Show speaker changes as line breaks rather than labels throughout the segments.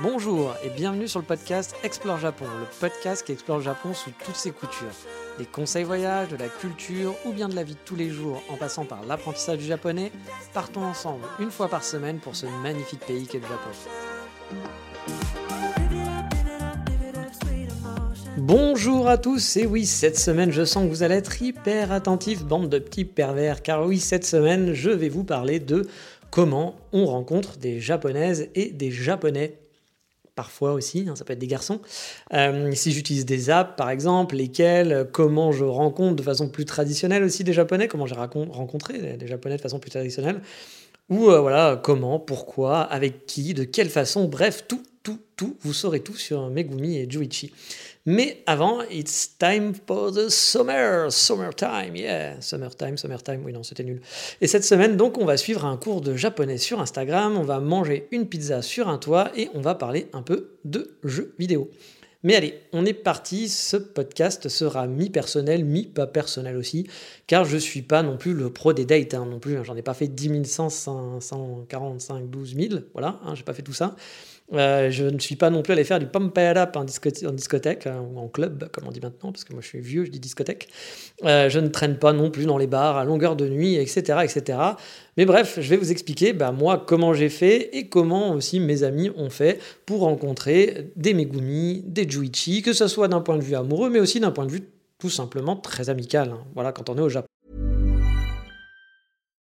Bonjour et bienvenue sur le podcast Explore Japon, le podcast qui explore le Japon sous toutes ses coutures. Des conseils voyages, de la culture ou bien de la vie de tous les jours en passant par l'apprentissage du japonais, partons ensemble une fois par semaine pour ce magnifique pays qu'est le Japon. Bonjour à tous, et oui, cette semaine je sens que vous allez être hyper attentifs, bande de petits pervers, car oui, cette semaine je vais vous parler de comment on rencontre des japonaises et des japonais. Parfois aussi, hein, ça peut être des garçons. Euh, si j'utilise des apps, par exemple, lesquelles, comment je rencontre de façon plus traditionnelle aussi des japonais, comment j'ai rencontré des japonais de façon plus traditionnelle, ou euh, voilà, comment, pourquoi, avec qui, de quelle façon, bref, tout, tout, vous saurez tout sur Megumi et Juichi. Mais avant, it's time for the summer, summertime, yeah, summertime, summertime, oui non, c'était nul. Et cette semaine, donc, on va suivre un cours de japonais sur Instagram, on va manger une pizza sur un toit et on va parler un peu de jeux vidéo. Mais allez, on est parti, ce podcast sera mi-personnel, mi-pas personnel aussi, car je suis pas non plus le pro des dates, hein, non plus, j'en ai pas fait 10 100, 145, 12 000, voilà, hein, j'ai pas fait tout ça. Euh, je ne suis pas non plus allé faire du pump it up en, discothèque, hein, ou en club, comme on dit maintenant, parce que moi je suis vieux, je dis discothèque. Euh, je ne traîne pas non plus dans les bars à longueur de nuit, etc. etc. Mais bref, je vais vous expliquer bah, moi comment j'ai fait et comment aussi mes amis ont fait pour rencontrer des Megumi, des Juichi, que ce soit d'un point de vue amoureux, mais aussi d'un point de vue tout simplement très amical. Hein. Voilà, quand on est au Japon.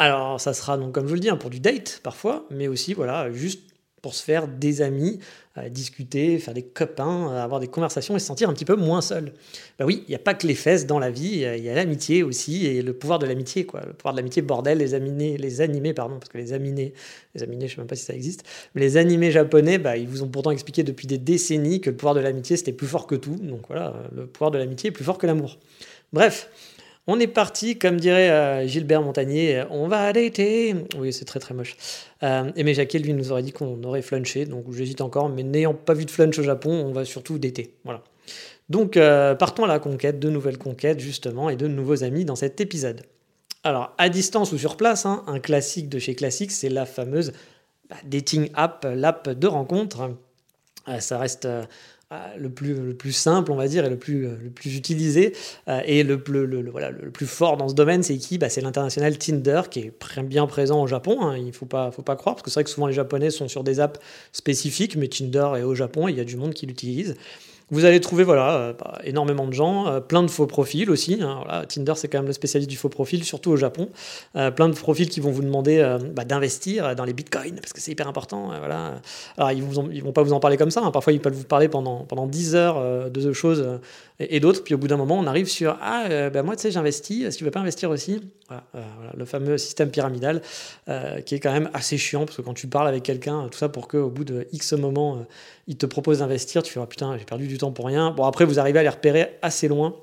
Alors, ça sera donc, comme je vous le dis, hein, pour du date parfois, mais aussi, voilà, juste pour se faire des amis, euh, discuter, faire des copains, euh, avoir des conversations et se sentir un petit peu moins seul. Bah oui, il n'y a pas que les fesses dans la vie, il y a l'amitié aussi et le pouvoir de l'amitié, quoi. Le pouvoir de l'amitié, bordel, les animés, les animés, pardon, parce que les aminés, les aminés, je sais même pas si ça existe, mais les animés japonais, bah, ils vous ont pourtant expliqué depuis des décennies que le pouvoir de l'amitié c'était plus fort que tout. Donc voilà, le pouvoir de l'amitié est plus fort que l'amour. Bref, on est parti, comme dirait euh, Gilbert Montagnier, on va dater. Oui, c'est très très moche. Euh, Aimé Jacquet, lui, nous aurait dit qu'on aurait flunché, donc j'hésite encore, mais n'ayant pas vu de flunch au Japon, on va surtout dater. Voilà. Donc euh, partons à la conquête, de nouvelles conquêtes justement, et de nouveaux amis dans cet épisode. Alors, à distance ou sur place, hein, un classique de chez Classique, c'est la fameuse bah, dating app, l'app de rencontre. Euh, ça reste euh, le plus, le plus simple, on va dire, et le plus, euh, le plus utilisé. Euh, et le, le, voilà, le plus fort dans ce domaine, c'est qui? Bah, C'est l'international Tinder, qui est bien présent au Japon. Hein, il ne faut pas, faut pas croire, parce que c'est vrai que souvent les Japonais sont sur des apps spécifiques, mais Tinder est au Japon, il y a du monde qui l'utilise. Vous allez trouver voilà, euh, bah, énormément de gens, euh, plein de faux profils aussi. Hein, Tinder, c'est quand même le spécialiste du faux profil, surtout au Japon. Euh, plein de profils qui vont vous demander bah, d'investir dans les bitcoins, parce que c'est hyper important. voilà. Ils ne vont pas vous en parler comme ça. Hein. Parfois, ils peuvent vous parler pendant, pendant 10 heures de choses et, d'autres. Puis au bout d'un moment, on arrive sur Ah, ben moi, tu sais, j'investis. Est-ce que tu veux pas investir aussi? Voilà, Le fameux système pyramidal qui est quand même assez chiant, parce que quand tu parles avec quelqu'un, tout ça pour qu'au bout de X moments, il te propose d'investir, tu fais oh, putain, j'ai perdu du temps pour rien. Bon, après, vous arrivez à les repérer assez loin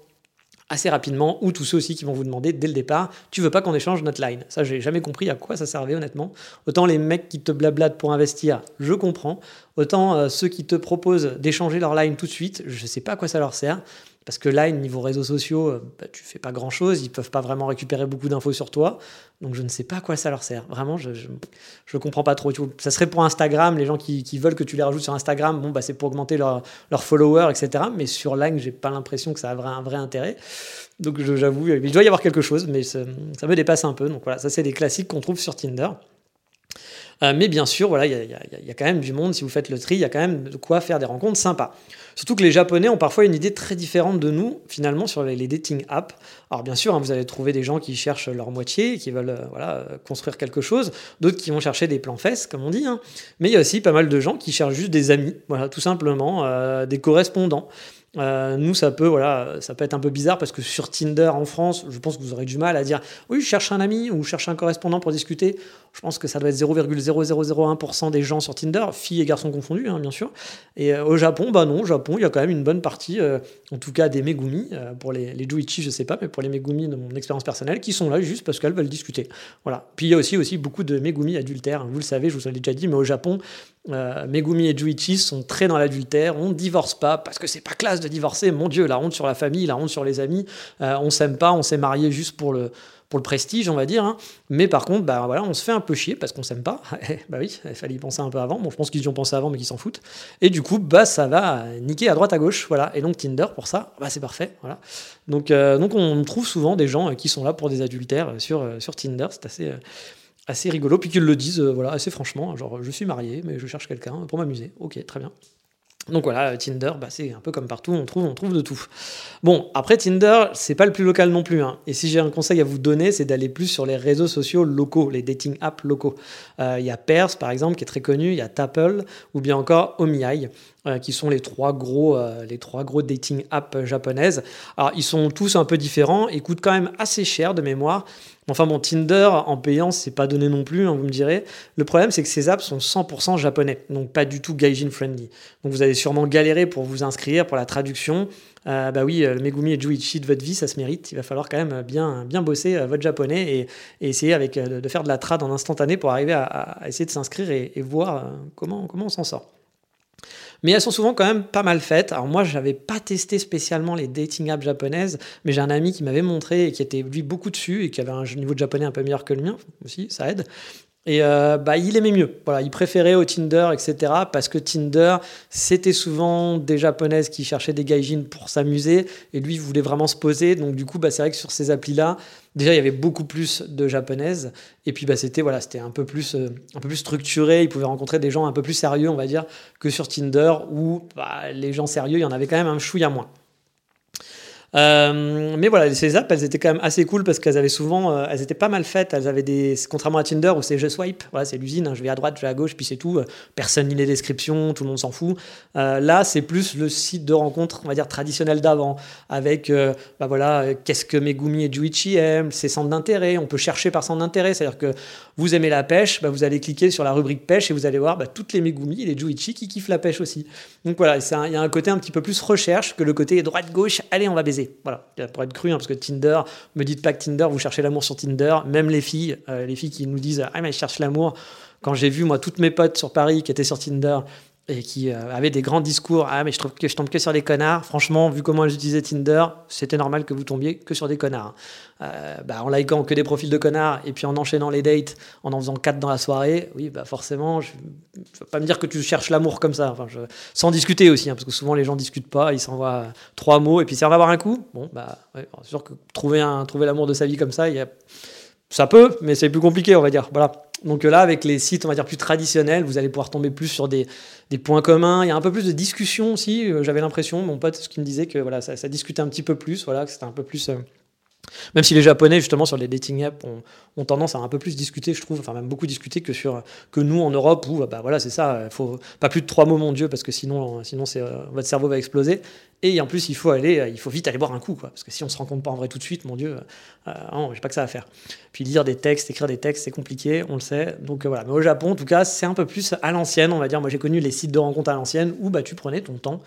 assez rapidement, ou tous ceux aussi qui vont vous demander dès le départ, tu veux pas qu'on échange notre line? Ça, j'ai jamais compris à quoi ça servait honnêtement. Autant les mecs qui te blablatent pour investir, je comprends. Autant euh, ceux qui te proposent d'échanger leur line tout de suite, je sais pas à quoi ça leur sert. Parce que Line, niveau réseaux sociaux, euh, bah, tu fais pas grand chose, ils peuvent pas vraiment récupérer beaucoup d'infos sur toi. Donc je ne sais pas à quoi ça leur sert. Vraiment, je ne comprends pas trop. Ça serait pour Instagram, les gens qui, veulent que tu les rajoutes sur Instagram, bon, bah, c'est pour augmenter leurs leur followers, etc. Mais sur Line, j'ai pas l'impression que ça a un vrai intérêt. Donc j'avoue, il doit y avoir quelque chose, mais ça, me dépasse un peu. Donc voilà, ça c'est des classiques qu'on trouve sur Tinder. Euh, mais bien sûr, voilà, il y, a quand même du monde. Si vous faites le tri, il y a quand même de quoi faire des rencontres sympas. Surtout que les Japonais ont parfois une idée très différente de nous, finalement, sur les, dating apps. Alors, bien sûr, hein, vous allez trouver des gens qui cherchent leur moitié, qui veulent euh, voilà, construire quelque chose, d'autres qui vont chercher des plans fesses, comme on dit. Hein. Mais il y a aussi pas mal de gens qui cherchent juste des amis, voilà, tout simplement, euh, des correspondants. Euh, nous, ça peut, voilà, ça peut être un peu bizarre parce que sur Tinder en France, je pense que vous aurez du mal à dire oui, je cherche un ami ou je cherche un correspondant pour discuter. Je pense que ça doit être 0,0001% des gens sur Tinder, filles et garçons confondus, hein, bien sûr. Et euh, au Japon, bah non, au Japon, il y a quand même une bonne partie, euh, en tout cas des Megumi, pour les, les Juichi, je sais pas, mais pour les Megumi de mon expérience personnelle, qui sont là juste parce qu'elles veulent discuter. Voilà. Puis il y a aussi, aussi beaucoup de Megumi adultères, hein. vous le savez, je vous l'ai déjà dit, mais au Japon, Megumi et Juichi sont très dans l'adultère, on ne divorce pas parce que c'est pas classe de divorcer, mon Dieu, la honte sur la famille, la honte sur les amis, euh, on s'aime pas, on s'est marié juste pour le, pour le prestige, on va dire. Hein. Mais par contre, bah, voilà, on se fait un peu chier parce qu'on s'aime pas. bah oui, il fallait y penser un peu avant. Bon, je pense qu'ils y ont pensé avant, mais qu'ils s'en foutent. Et du coup, bah, ça va niquer à droite à gauche. Voilà. Et donc Tinder, pour ça, bah, c'est parfait. Voilà. Donc, euh, donc on trouve souvent des gens qui sont là pour des adultères sur, sur Tinder. C'est assez assez rigolo, puis qu'ils le disent voilà, assez franchement, genre je suis marié, mais je cherche quelqu'un pour m'amuser. Ok, très bien. Donc voilà, Tinder, bah, c'est un peu comme partout, on trouve, on trouve de tout. Bon, après Tinder, c'est pas le plus local non plus. Hein. Et si j'ai un conseil à vous donner, c'est d'aller plus sur les réseaux sociaux locaux, les dating apps locaux. Euh, il y a Pairs, par exemple, qui est très connu, il y a Tapple, ou bien encore Omiai, euh, qui sont les trois, gros, euh, les trois gros dating apps japonaises. Alors, ils sont tous un peu différents, ils coûtent quand même assez cher de mémoire. Enfin bon, Tinder en payant, c'est pas donné non plus, hein, vous me direz. Le problème, c'est que ces apps sont 100% japonais, donc pas du tout gaijin friendly. Donc vous allez sûrement galérer pour vous inscrire, pour la traduction. Euh, bah oui, le Megumi et Juichi de votre vie, ça se mérite. Il va falloir quand même bien, bien bosser euh, votre japonais et, essayer avec, euh, de faire de la trad en instantané pour arriver à, essayer de s'inscrire et, et, voir comment, comment on s'en sort mais elles sont souvent quand même pas mal faites. Alors moi, je n'avais pas testé spécialement les dating apps japonaises, mais j'ai un ami qui m'avait montré et qui était lui beaucoup dessus et qui avait un niveau de japonais un peu meilleur que le mien aussi, ça aide. Et euh, bah, il aimait mieux. Voilà, il préférait au Tinder, etc. Parce que Tinder, c'était souvent des japonaises qui cherchaient des gaijins pour s'amuser. Et lui, il voulait vraiment se poser. Donc, du coup, bah, c'est vrai que sur ces applis-là, déjà, il y avait beaucoup plus de japonaises. Et puis, bah, c'était voilà, c'était un, peu plus, euh, un peu plus structuré. Il pouvait rencontrer des gens un peu plus sérieux, on va dire, que sur Tinder, où bah, les gens sérieux, il y en avait quand même un chouïa moins. Euh, mais voilà, ces apps, elles étaient quand même assez cool parce qu'elles avaient souvent, euh, elles étaient pas mal faites. Elles avaient des, contrairement à Tinder où c'est je swipe, voilà, c'est l'usine, hein, je vais à droite, je vais à gauche, puis c'est tout. Personne lit les descriptions, tout le monde s'en fout. Euh, là, c'est plus le site de rencontre, on va dire traditionnel d'avant, avec, bah voilà, qu'est-ce que Megumi et Juichi aiment, ses centres d'intérêt. On peut chercher par centre d'intérêt, c'est-à-dire que vous aimez la pêche, bah vous allez cliquer sur la rubrique pêche et vous allez voir bah, toutes les Megumi et les Juichi qui kiffent la pêche aussi. Donc voilà, il y a un côté un petit peu plus recherche que le côté droite-gauche, allez, on va baiser. Voilà, pour être cru, hein, parce que Tinder, me dites pas que Tinder, vous cherchez l'amour sur Tinder, même les filles, euh, les filles qui nous disent Ah, mais je cherche l'amour. Quand j'ai vu, moi, toutes mes potes sur Paris qui étaient sur Tinder, et qui euh, avait des grands discours. Ah, mais je trouve que je tombe que sur des connards. Franchement, vu comment j'utilisais Tinder, c'était normal que vous tombiez que sur des connards. Euh, bah, en likant que des profils de connards et puis en enchaînant les dates, en en faisant quatre dans la soirée, oui, bah forcément, je ne pas me dire que tu cherches l'amour comme ça. Enfin, je, sans discuter aussi, hein, parce que souvent les gens discutent pas, ils s'envoient trois mots et puis ça va avoir un coup. Bon, bah, c'est sûr que trouver, un, trouver l'amour de sa vie comme ça, il y a... ça peut, mais c'est plus compliqué, on va dire. Voilà. Donc là, avec les sites, on va dire plus traditionnels, vous allez pouvoir tomber plus sur des, points communs. Il y a un peu plus de discussion aussi. Euh, j'avais l'impression, mon pote, ce qui me disait que voilà, ça, discutait un petit peu plus, voilà, c'était un peu plus. Euh, même si les Japonais, justement, sur les dating apps, ont, tendance à un peu plus discuter, je trouve, enfin même beaucoup discuter que, sur, que nous en Europe, où bah, voilà, c'est ça, il faut pas plus de trois mots, mon Dieu, parce que sinon, sinon euh, votre cerveau va exploser. Et en plus, il faut aller, il faut vite aller boire un coup, parce que si on se rencontre pas en vrai tout de suite, mon Dieu, euh, non, j'ai pas que ça à faire. Puis lire des textes, écrire des textes, c'est compliqué, on le sait. Donc euh, voilà. Mais au Japon, en tout cas, c'est un peu plus à l'ancienne, on va dire. Moi, j'ai connu les sites de rencontres à l'ancienne où bah, tu prenais ton temps,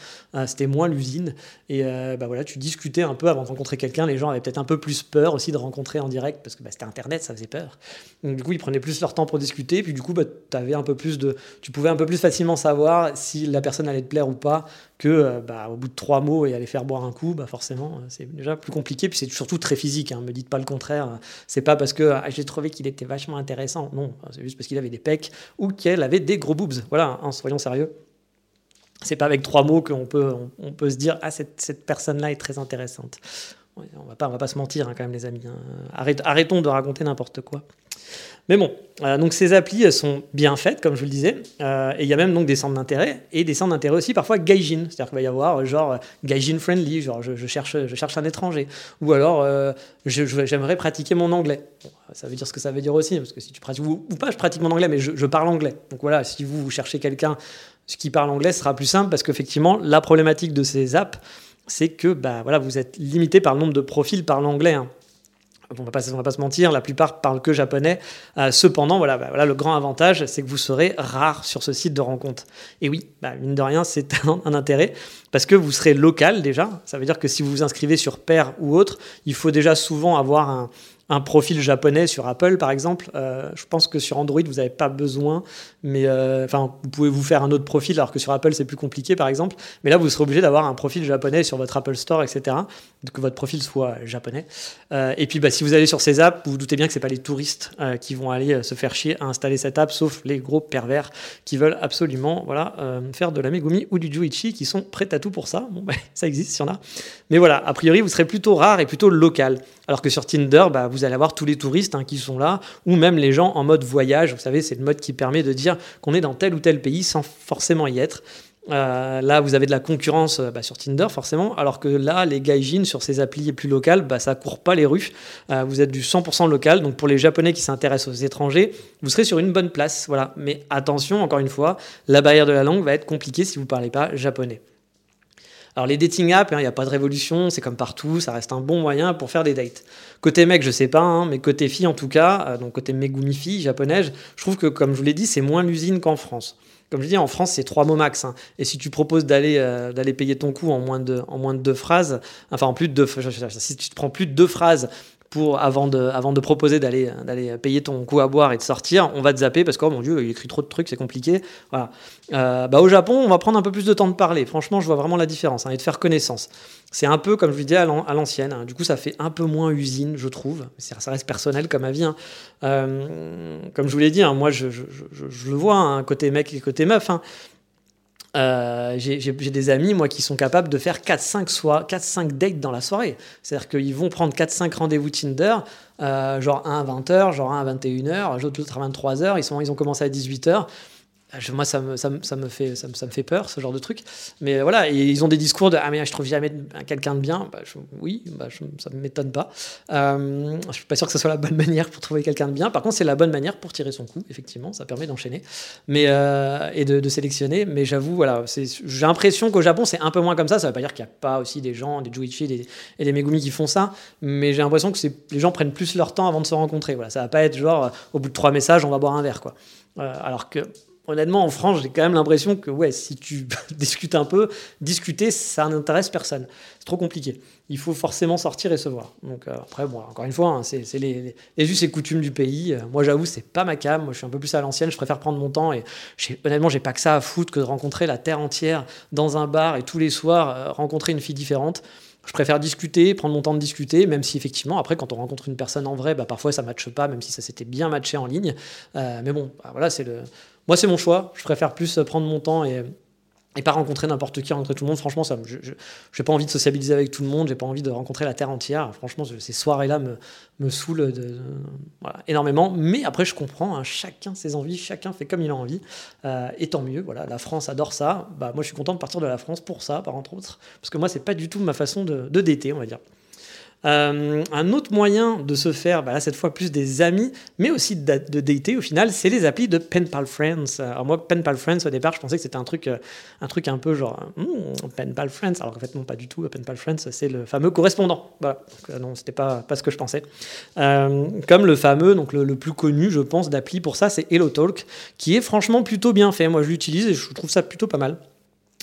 c'était moins l'usine, et bah voilà, tu discutais un peu avant de rencontrer quelqu'un. Les gens avaient peut-être un peu plus peur aussi de rencontrer en direct parce que bah, c'était Internet, ça faisait peur. Donc du coup, ils prenaient plus leur temps pour discuter, puis du coup, bah, un peu plus de, tu pouvais un peu plus facilement savoir si la personne allait te plaire ou pas que euh, bah, au bout de trois mots et aller faire boire un coup, bah, forcément, euh, c'est déjà plus compliqué. Puis c'est surtout très physique. Hein, me dites pas le contraire. C'est pas parce que ah, j'ai trouvé qu'il était vachement intéressant. Non, c'est juste parce qu'il avait des pecs ou qu'elle avait des gros boobs. Voilà, hein, soyons sérieux c'est pas avec trois mots qu'on peut, on, peut se dire ah cette, cette personne-là est très intéressante on va pas, va pas se mentir hein, quand même les amis. Hein. arrêtons de raconter n'importe quoi. Mais bon, euh, donc ces applis sont bien faites, comme je vous le disais, euh, et il y a même donc des centres d'intérêt, et des centres d'intérêt aussi parfois gaijin, c'est-à-dire qu'il va y avoir genre gaijin friendly, genre je, cherche, je cherche un étranger, ou alors euh, j'aimerais pratiquer mon anglais. ça veut dire ce que ça veut dire aussi, parce que si tu pratiques, ou, pas je pratique mon anglais, mais je, je parle anglais. Donc voilà, si vous, vous cherchez quelqu'un qui parle anglais, ce sera plus simple, parce qu'effectivement, la problématique de ces apps, c'est que bah, voilà, vous êtes limité par le nombre de profils par l'anglais. Hein on va pas, va pas se mentir, la plupart parlent que japonais. Euh, cependant, voilà, bah, voilà, le grand avantage, c'est que vous serez rare sur ce site de rencontre. Et oui, bah, mine de rien, c'est un, intérêt parce que vous serez local déjà. Ça veut dire que si vous vous inscrivez sur Pair ou autre, il faut déjà souvent avoir un, un profil japonais sur Apple, par exemple. Euh, je pense que sur Android, vous n'avez pas besoin, mais euh, enfin, vous pouvez vous faire un autre profil, alors que sur Apple, c'est plus compliqué, par exemple. Mais là, vous serez obligé d'avoir un profil japonais sur votre Apple Store, etc. Que votre profil soit japonais. Euh, et puis, bah, si vous allez sur ces apps, vous, vous doutez bien que c'est pas les touristes qui vont aller se faire chier à installer cette app, sauf les gros pervers qui veulent absolument, voilà, faire de la Megumi ou du Juichi, qui sont prêts à tout pour ça. Bah, ça existe, il y en a. Mais voilà, a priori, vous serez plutôt rare et plutôt local. Alors que sur Tinder, bah, vous allez avoir tous les touristes hein, qui sont là, ou même les gens en mode voyage. Vous savez, c'est le mode qui permet de dire qu'on est dans tel ou tel pays sans forcément y être. Euh, là, vous avez de la concurrence euh, bah, sur Tinder, forcément, alors que là, les gaijins sur ces applis plus locales, bah, ça court pas les rues. Euh, vous êtes du 100% local, donc pour les Japonais qui s'intéressent aux étrangers, vous serez sur une bonne place. Voilà. Mais attention, encore une fois, la barrière de la langue va être compliquée si vous ne parlez pas japonais. Alors les dating apps, il hein, n'y a pas de révolution, c'est comme partout, ça reste un bon moyen pour faire des dates. Côté mec, je sais pas, hein, mais côté fille en tout cas, euh, donc côté Megumi fille japonaise, je trouve que comme je vous l'ai dit, c'est moins l'usine qu'en France. Comme je dis, en France, c'est trois mots max. Hein. Et si tu proposes d'aller euh, d'aller payer ton coup en moins de en moins de deux phrases, enfin en plus de deux, si tu te prends plus de deux phrases pour, avant, de, proposer d'aller, payer ton coup à boire et de sortir, on va te zapper parce que, oh mon Dieu, il écrit trop de trucs, c'est compliqué. Voilà. Euh, bah, au Japon, on va prendre un peu plus de temps de parler. Franchement, je vois vraiment la différence hein, et de faire connaissance. C'est un peu, comme je vous disais, à l'ancienne. Hein. Du coup, ça fait un peu moins usine, je trouve. Ça reste personnel comme avis. Hein. Euh, comme je vous l'ai dit, moi, je, je, je, le vois, côté mec et côté meuf. Euh, j'ai des amis, moi, qui sont capables de faire 4-5 dates dans la soirée. C'est-à-dire qu'ils vont prendre 4-5 rendez-vous Tinder, euh, genre un à 20h, genre un à 21h, l'autre à 23h. Ils, ils ont commencé à 18h moi, ça me, ça, ça me fait, ça me, ça, me, fait peur, ce genre de truc. Mais voilà, ils ont des discours de Ah, mais je trouve jamais quelqu'un de bien. Bah, oui, bah, ça ne m'étonne pas. Euh, je suis pas sûr que ce soit la bonne manière pour trouver quelqu'un de bien. Par contre, c'est la bonne manière pour tirer son coup, effectivement. Ça permet d'enchaîner euh, et de, sélectionner. Mais j'avoue, voilà, j'ai l'impression qu'au Japon, c'est un peu moins comme ça. Ça veut pas dire qu'il n'y a pas aussi des gens, des Juichi et des Megumi qui font ça. Mais j'ai l'impression que les gens prennent plus leur temps avant de se rencontrer. Voilà, ça va pas être genre, euh, au bout de trois messages, on va boire un verre. Quoi. Alors que honnêtement, en France, j'ai quand même l'impression que ouais, si tu discutes un peu, discuter, ça n'intéresse personne. C'est trop compliqué. Il faut forcément sortir et se voir. Donc euh, après, encore une fois, hein, c'est les, les, us et coutumes du pays. Euh, moi, j'avoue, c'est pas ma cam. Moi, je suis un peu plus à l'ancienne. Je préfère prendre mon temps. Et honnêtement, j'ai pas que ça à foutre que de rencontrer la terre entière dans un bar et tous les soirs euh, rencontrer une fille différente. Je préfère discuter, prendre mon temps de discuter, même si effectivement, après, quand on rencontre une personne en vrai, bah, parfois ça matche pas, même si ça s'était bien matché en ligne. mais bon, bah, voilà, c'est le, moi, c'est mon choix. Je préfère plus prendre mon temps et, et pas rencontrer n'importe qui, rencontrer tout le monde. Franchement, ça, je n'ai pas envie de sociabiliser avec tout le monde, j'ai pas envie de rencontrer la terre entière. Franchement, ces soirées-là me, me saoulent énormément. Mais après, je comprends, hein, chacun ses envies, chacun fait comme il a envie. Euh, et tant mieux, voilà, la France adore ça. Bah, moi, je suis content de partir de la France pour ça, par entre autres. Parce que moi, c'est pas du tout ma façon de, de on va dire. Euh, un autre moyen de se faire, bah cette fois plus des amis, mais aussi de, dater au final, c'est les applis de Pen Pal Friends. Alors moi, Pen Pal Friends, au départ, je pensais que c'était un truc, euh, un truc un peu genre hmm, Pen Pal Friends. Alors en fait, non, pas du tout. Pen Pal Friends, c'est le fameux correspondant. Voilà. Donc, euh, non, c'était pas, pas ce que je pensais. comme le fameux, donc le, le plus connu, je pense, d'appli pour ça, c'est HelloTalk, qui est franchement plutôt bien fait. Moi, je l'utilise et je trouve ça plutôt pas mal.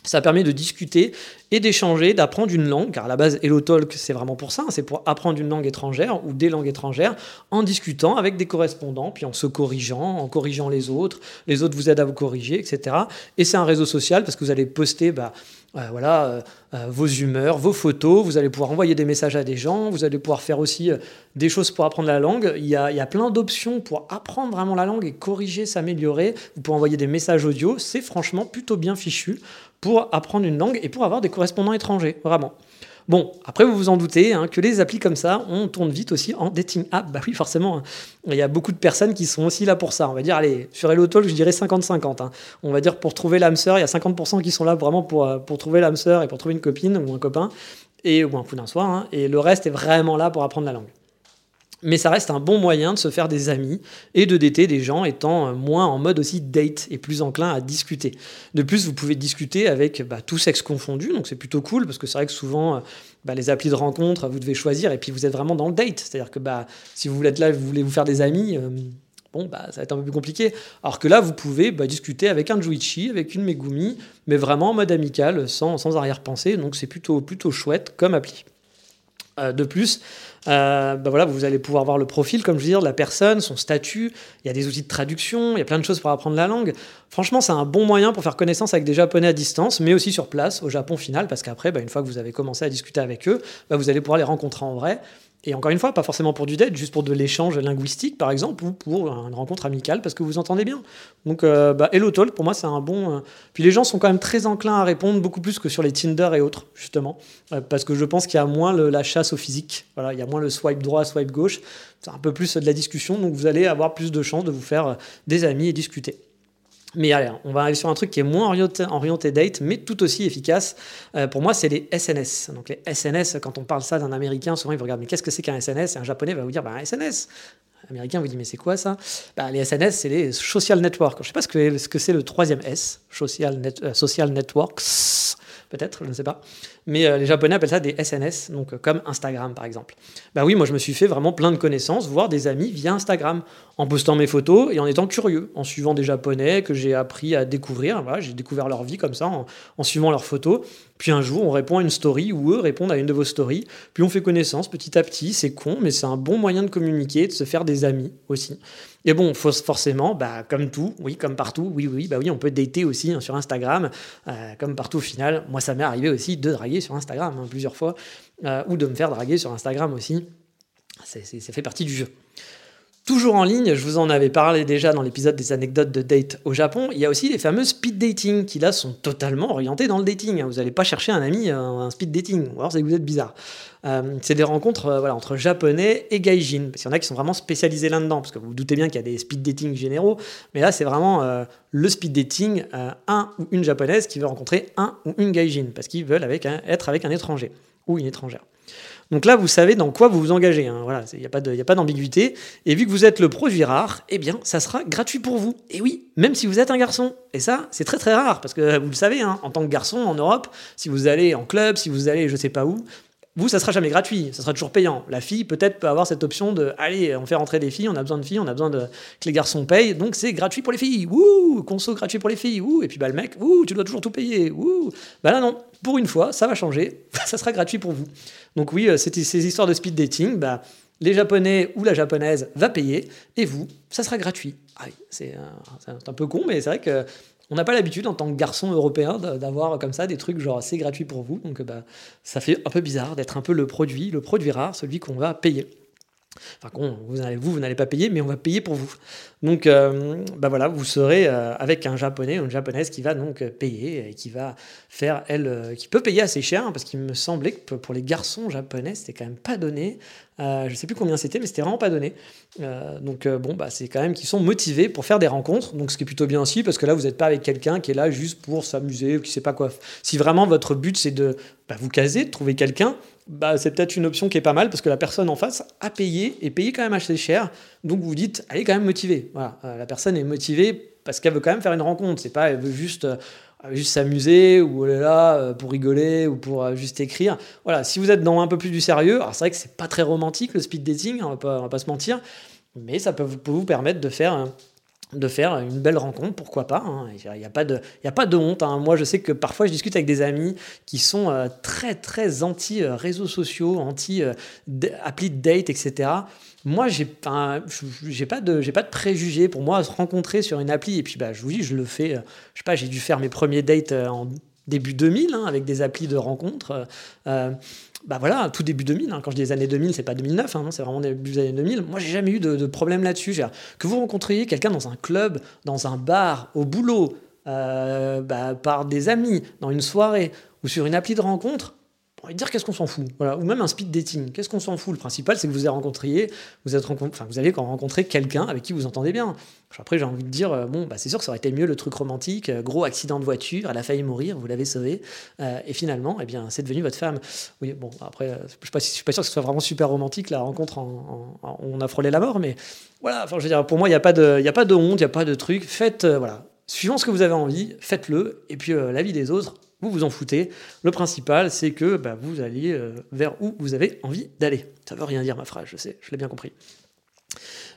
Ça permet de discuter et d'échanger, d'apprendre une langue, car à la base, HelloTalk, c'est vraiment pour ça, c'est pour apprendre une langue étrangère ou des langues étrangères en discutant avec des correspondants, puis en se corrigeant, en corrigeant les autres, les autres vous aident à vous corriger, etc. Et c'est un réseau social parce que vous allez poster bah, euh, voilà, euh, euh, vos humeurs, vos photos, vous allez pouvoir envoyer des messages à des gens, vous allez pouvoir faire aussi des choses pour apprendre la langue. Il y a plein d'options pour apprendre vraiment la langue et corriger, s'améliorer. Vous pouvez envoyer des messages audio, c'est franchement plutôt bien fichu pour apprendre une langue et pour avoir des correspondants étrangers, vraiment. Bon, après, vous vous en doutez, hein, que les applis comme ça, on tourne vite aussi en dating app. Bah oui, forcément, hein. il y a beaucoup de personnes qui sont aussi là pour ça. On va dire, allez, sur HelloTalk, je dirais 50-50. Hein. On va dire, pour trouver l'âme sœur, il y a 50% qui sont là vraiment pour, euh, pour trouver l'âme sœur et pour trouver une copine ou un copain, et, ou un coup d'un soir. Et le reste est vraiment là pour apprendre la langue. Mais ça reste un bon moyen de se faire des amis et de dater des gens étant moins en mode aussi date et plus enclin à discuter. De plus, vous pouvez discuter avec bah, tous sexes confondus, donc c'est plutôt cool parce que c'est vrai que souvent, bah, les applis de rencontre, vous devez choisir et puis vous êtes vraiment dans le date. C'est-à-dire que bah, si vous voulez là, vous voulez vous faire des amis, euh, bon, bah, ça va être un peu plus compliqué. Alors que là, vous pouvez discuter avec un Juichi, avec une Megumi, mais vraiment en mode amical, sans, sans arrière-pensée. Donc c'est plutôt, plutôt chouette comme appli. Euh, de plus, euh, bah voilà, vous allez pouvoir voir le profil, comme je veux dire, de la personne, son statut. Il y a des outils de traduction, il y a plein de choses pour apprendre la langue. Franchement, c'est un bon moyen pour faire connaissance avec des Japonais à distance, mais aussi sur place, au Japon final, parce qu'après, bah, une fois que vous avez commencé à discuter avec eux, bah, vous allez pouvoir les rencontrer en vrai. Et encore une fois, pas forcément pour du date, juste pour de l'échange linguistique, par exemple, ou pour une rencontre amicale parce que vous entendez bien. Donc, euh, bah, Hello Talk, pour moi, c'est un bon. Euh, puis les gens sont quand même très enclins à répondre, beaucoup plus que sur les Tinder et autres, justement, euh, parce que je pense qu'il y a moins la chasse au physique. Voilà, il y a moins le swipe droit, swipe gauche. C'est un peu plus de la discussion, donc vous allez avoir plus de chances de vous faire des amis et discuter. Mais allez, on va arriver sur un truc qui est moins orienté, date, mais tout aussi efficace. Euh, pour moi, c'est les SNS. Donc les SNS, quand on parle ça d'un Américain, souvent il vous regarde, mais qu'est-ce que c'est qu'un SNS Et un Japonais va vous dire, bah, un SNS. Américain vous dit, mais c'est quoi ça? Bah, Les SNS, c'est les social networks. Je ne sais pas ce que, ce que c'est le troisième S, social, euh, social networks peut-être, je ne sais pas. Mais euh, les Japonais appellent ça des SNS, donc euh, comme Instagram par exemple. Bah oui, moi je me suis fait vraiment plein de connaissances, voire des amis via Instagram, en postant mes photos et en étant curieux, en suivant des Japonais que j'ai appris à découvrir. Voilà, j'ai découvert leur vie comme ça, en, suivant leurs photos. Puis un jour, on répond à une story ou eux répondent à une de vos stories. Puis on fait connaissance petit à petit. C'est con, mais c'est un bon moyen de communiquer, de se faire des amis aussi. Et bon, forcément, bah, comme tout, oui, comme partout, oui, oui, bah oui, on peut dater aussi hein, sur Instagram, euh, comme partout au final. Moi, ça m'est arrivé aussi de draguer sur Instagram hein, plusieurs fois, euh, ou de me faire draguer sur Instagram aussi. ça fait partie du jeu. Toujours en ligne, je vous en avais parlé déjà dans l'épisode des anecdotes de date au Japon, il y a aussi les fameux speed dating qui là sont totalement orientés dans le dating. Vous n'allez pas chercher un ami, un speed dating, ou alors c'est que vous êtes bizarre. Euh, c'est des rencontres euh, voilà, entre japonais et gaijin, parce qu'il y en a qui sont vraiment spécialisés là-dedans, parce que vous vous doutez bien qu'il y a des speed dating généraux, mais là c'est vraiment euh, le speed dating, un ou une japonaise qui veut rencontrer un ou une gaijin, parce qu'ils veulent avec être avec un étranger ou une étrangère. Donc là, vous savez dans quoi vous vous engagez. Hein. Voilà, il n'y a pas d'ambiguïté. Et vu que vous êtes le produit rare, eh bien, ça sera gratuit pour vous. Et oui, même si vous êtes un garçon. Et ça, c'est très très rare, parce que vous le savez, hein, en tant que garçon en Europe, si vous allez en club, si vous allez je sais pas où, vous, ça sera jamais gratuit, ça sera toujours payant. La fille, peut-être, peut avoir cette option de allez, on fait rentrer des filles, on a besoin de filles, on a besoin de, que les garçons payent, donc c'est gratuit pour les filles. Wouh, conso gratuit pour les filles. Wouh, et puis bah, le mec, wouh, tu dois toujours tout payer. Wouh. Bah là, non, pour une fois, ça va changer, ça sera gratuit pour vous. Donc oui, euh, ces histoires de speed dating, bah, les Japonais ou la japonaise va payer, et vous, ça sera gratuit. Ah c'est un peu con, mais c'est vrai que on n'a pas l'habitude en tant que garçon européen d'avoir comme ça des trucs genre c'est gratuit pour vous. Donc bah, ça fait un peu bizarre d'être un peu le produit, le produit rare, celui qu'on va payer. Enfin, vous, vous, vous n'allez pas payer, mais on va payer pour vous. Donc, euh, bah voilà, vous serez euh, avec un japonais ou une japonaise qui va donc payer et qui va faire, elle, euh, qui peut payer assez cher, hein, parce qu'il me semblait que pour les garçons japonais, c'était quand même pas donné. je sais plus combien c'était, mais c'était vraiment pas donné. donc, bon, bah, c'est quand même qu'ils sont motivés pour faire des rencontres. Donc, ce qui est plutôt bien aussi, parce que là, vous n'êtes pas avec quelqu'un qui est là juste pour s'amuser ou qui sait pas quoi. Si vraiment votre but, c'est de bah, vous caser, de trouver quelqu'un, bah, c'est peut-être une option qui est pas mal parce que la personne en face a payé et payé quand même assez cher. Donc vous vous dites, elle est quand même motivée. Voilà, euh, la personne est motivée parce qu'elle veut quand même faire une rencontre. C'est pas, elle veut juste, euh, juste s'amuser ou elle est là euh, pour rigoler ou pour juste écrire. Voilà, si vous êtes dans un peu plus du sérieux, alors c'est vrai que c'est pas très romantique le speed dating, on va pas, on va pas se mentir, mais ça peut, peut vous permettre de faire de faire une belle rencontre, pourquoi pas. Hein. Il n'y a, pas de, a pas de honte. Hein. Moi, je sais que parfois, je discute avec des amis qui sont euh, très, très anti-réseaux euh, sociaux, anti-appli euh, de date, etc. Moi, j'ai pas, pas de, pas de préjugés. Pour moi, se rencontrer sur une appli, et puis, bah, je vous dis, je le fais. je sais pas, j'ai dû faire mes premiers dates en début 2000 hein, avec des applis de rencontres bah voilà, tout début 2000, hein. quand je dis années 2000, c'est pas 2009, hein, c'est vraiment début des années 2000. Moi, j'ai jamais eu de, problème là-dessus. Que vous rencontriez quelqu'un dans un club, dans un bar, au boulot, euh, bah, par des amis, dans une soirée ou sur une appli de rencontre, dire qu'est-ce qu'on s'en fout voilà. Ou même un speed dating, qu'est-ce qu'on s'en fout? Le principal, c'est que vous avez rencontré, vous, êtes enfin, vous allez rencontrer quelqu'un avec qui vous entendez bien. Après, j'ai envie de dire, euh, bon, bah, c'est sûr que ça aurait été mieux le truc romantique, euh, gros accident de voiture, elle a failli mourir, vous l'avez sauvé, euh, et finalement, eh bien, c'est devenu votre femme. Oui, bon, après, je suis, pas sûr que ce soit vraiment super romantique, la rencontre, en, on a frôlé la mort, mais voilà, enfin, je veux dire, pour moi, il n'y a, pas de, a pas de honte, il n'y a pas de truc. Faites, voilà, suivant ce que vous avez envie, faites-le, et puis la vie des autres, vous vous en foutez. Le principal, c'est que bah, vous alliez vers où vous avez envie d'aller. Ça veut rien dire, ma phrase, je sais, je l'ai bien compris.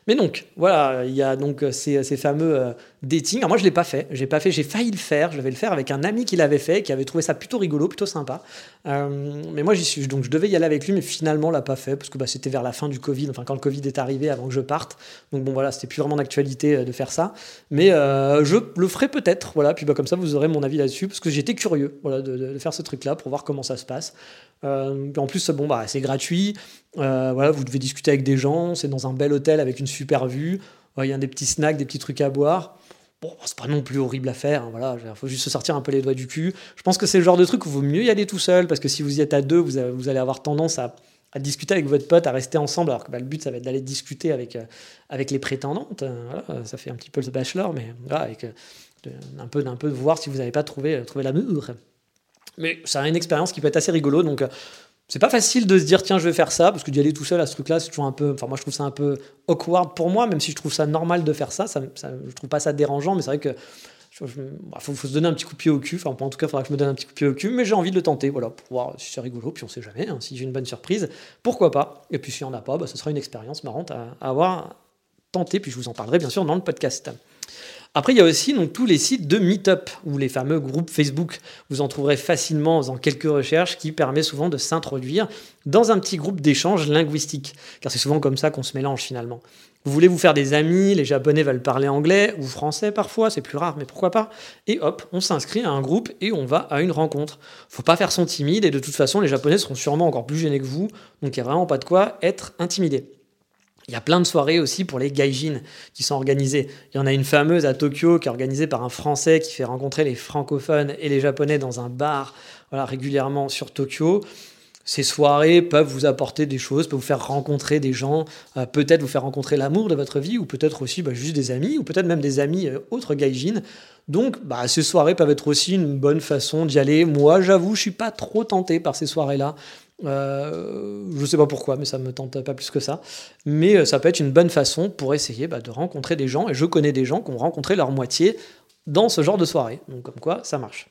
Mais donc, voilà, il y a donc euh, ces, fameux euh, dating. Alors moi, je l'ai pas fait. J'ai pas fait. J'ai failli le faire. Je devais le faire avec un ami qui l'avait fait, qui avait trouvé ça plutôt rigolo, plutôt sympa. Euh, mais moi, j'y suis. Donc, je devais y aller avec lui, mais finalement, l'a pas fait parce que bah, c'était vers la fin du Covid. Enfin, quand le Covid est arrivé, avant que je parte. Donc bon, voilà, c'était plus vraiment d'actualité de faire ça. Mais je le ferai peut-être. Voilà. Puis bah, comme ça, vous aurez mon avis là-dessus parce que j'étais curieux, voilà, de, faire ce truc-là pour voir comment ça se passe. en plus, bon, bah, c'est gratuit. Euh, voilà, vous devez discuter avec des gens, c'est dans un bel hôtel avec une super vue. Il y a des petits snacks, des petits trucs à boire. Bon, c'est pas non plus horrible à faire. Hein, voilà, il faut juste se sortir un peu les doigts du cul. Je pense que c'est le genre de truc où il vaut mieux y aller tout seul parce que si vous y êtes à deux, vous, allez avoir tendance à, discuter avec votre pote, à rester ensemble, alors que bah, le but ça va être d'aller discuter avec, euh, les prétendantes. Voilà, ça fait un petit peu le bachelor, mais voilà, avec euh, un peu d'un peu de voir si vous n'avez pas trouvé, trouvé l'amour. Mais a une expérience qui peut être assez rigolo, donc c'est pas facile de se dire tiens je vais faire ça parce que d'y aller tout seul à ce truc là c'est toujours un peu enfin moi je trouve ça un peu awkward pour moi même si je trouve ça normal de faire ça, ça, ça je trouve pas ça dérangeant mais c'est vrai que bah, faut, se donner un petit coup de pied au cul enfin en tout cas il faudra que je me donne un petit coup de pied au cul mais j'ai envie de le tenter voilà pour voir si c'est rigolo puis on sait jamais hein, si j'ai une bonne surprise pourquoi pas et puis si on a pas bah, ce sera une expérience marrante à, à avoir tenté puis je vous en parlerai bien sûr dans le podcast après, il y a aussi donc, tous les sites de Meetup ou les fameux groupes Facebook. Vous en trouverez facilement en quelques recherches qui permet souvent de s'introduire dans un petit groupe d'échange linguistique. Car c'est souvent comme ça qu'on se mélange finalement. Vous voulez vous faire des amis, les Japonais veulent parler anglais ou français parfois, c'est plus rare, mais pourquoi pas? Et hop, on s'inscrit à un groupe et on va à une rencontre. Faut pas faire son timide et de toute façon, les Japonais seront sûrement encore plus gênés que vous, donc il n'y a vraiment pas de quoi être intimidé. Il y a plein de soirées aussi pour les gaijin qui sont organisées. Il y en a une fameuse à Tokyo qui est organisée par un Français qui fait rencontrer les francophones et les Japonais dans un bar voilà, régulièrement sur Tokyo. Ces soirées peuvent vous apporter des choses, peuvent vous faire rencontrer des gens, euh, peut-être vous faire rencontrer l'amour de votre vie, ou peut-être aussi bah, juste des amis, ou peut-être même des amis euh, autres gaijin. Donc, bah, ces soirées peuvent être aussi une bonne façon d'y aller. Moi, j'avoue, je suis pas trop tenté par ces soirées-là. Euh, je sais pas pourquoi, mais ça ne me tente pas plus que ça. Mais euh, ça peut être une bonne façon pour essayer bah, de rencontrer des gens. Et je connais des gens qui ont rencontré leur moitié dans ce genre de soirée. Donc comme quoi, ça marche.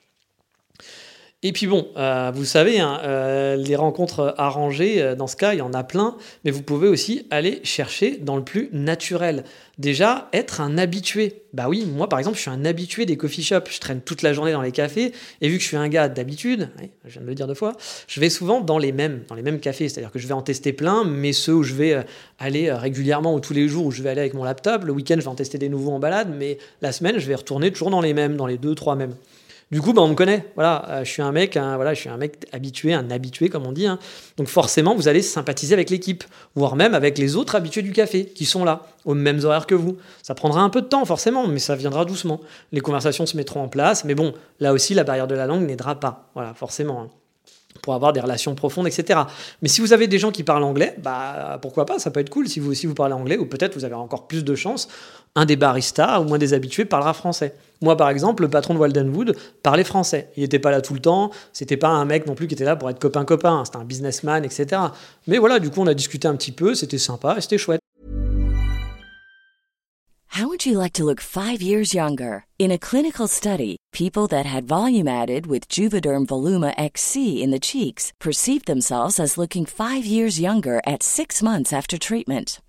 Et puis bon, euh, vous savez, hein, euh, les rencontres arrangées, euh, dans ce cas, il y en a plein, mais vous pouvez aussi aller chercher dans le plus naturel. Déjà, être un habitué. Bah oui, moi par exemple, je suis un habitué des coffee shops. Je traîne toute la journée dans les cafés, et vu que je suis un gars d'habitude, je viens de le dire deux fois, je vais souvent dans les mêmes, dans les mêmes cafés. C'est-à-dire que je vais en tester plein, mais ceux où je vais aller régulièrement ou tous les jours, où je vais aller avec mon laptop. Le week-end, je vais en tester des nouveaux en balade, mais la semaine, je vais retourner toujours dans les mêmes, dans les deux, trois mêmes. Du coup, bah, on me connaît. Voilà, euh, je suis un mec, voilà, un mec habitué, un habitué comme on dit. Hein. Donc forcément, vous allez sympathiser avec l'équipe, voire même avec les autres habitués du café qui sont là, aux mêmes horaires que vous. Ça prendra un peu de temps forcément, mais ça viendra doucement. Les conversations se mettront en place, mais bon, là aussi, la barrière de la langue n'aidera pas. Voilà, forcément. Hein, pour avoir des relations profondes, etc. Mais si vous avez des gens qui parlent anglais, bah pourquoi pas, ça peut être cool si vous aussi vous parlez anglais, ou peut-être vous avez encore plus de chance, un des baristas ou moins des habitués parlera français. Moi, par exemple, le patron de Waldenwood parlait français. Il n'était pas là tout le temps. C'était pas un mec non plus qui était là pour être copain-copain. C'était un businessman, etc. Mais voilà, du coup, on a discuté un petit peu. C'était sympa et c'était chouette.
How would you like to look five years younger? In a clinical study, people that had volume added with Juvederm Voluma XC in the cheeks perceived themselves as looking five years younger at six months after treatment.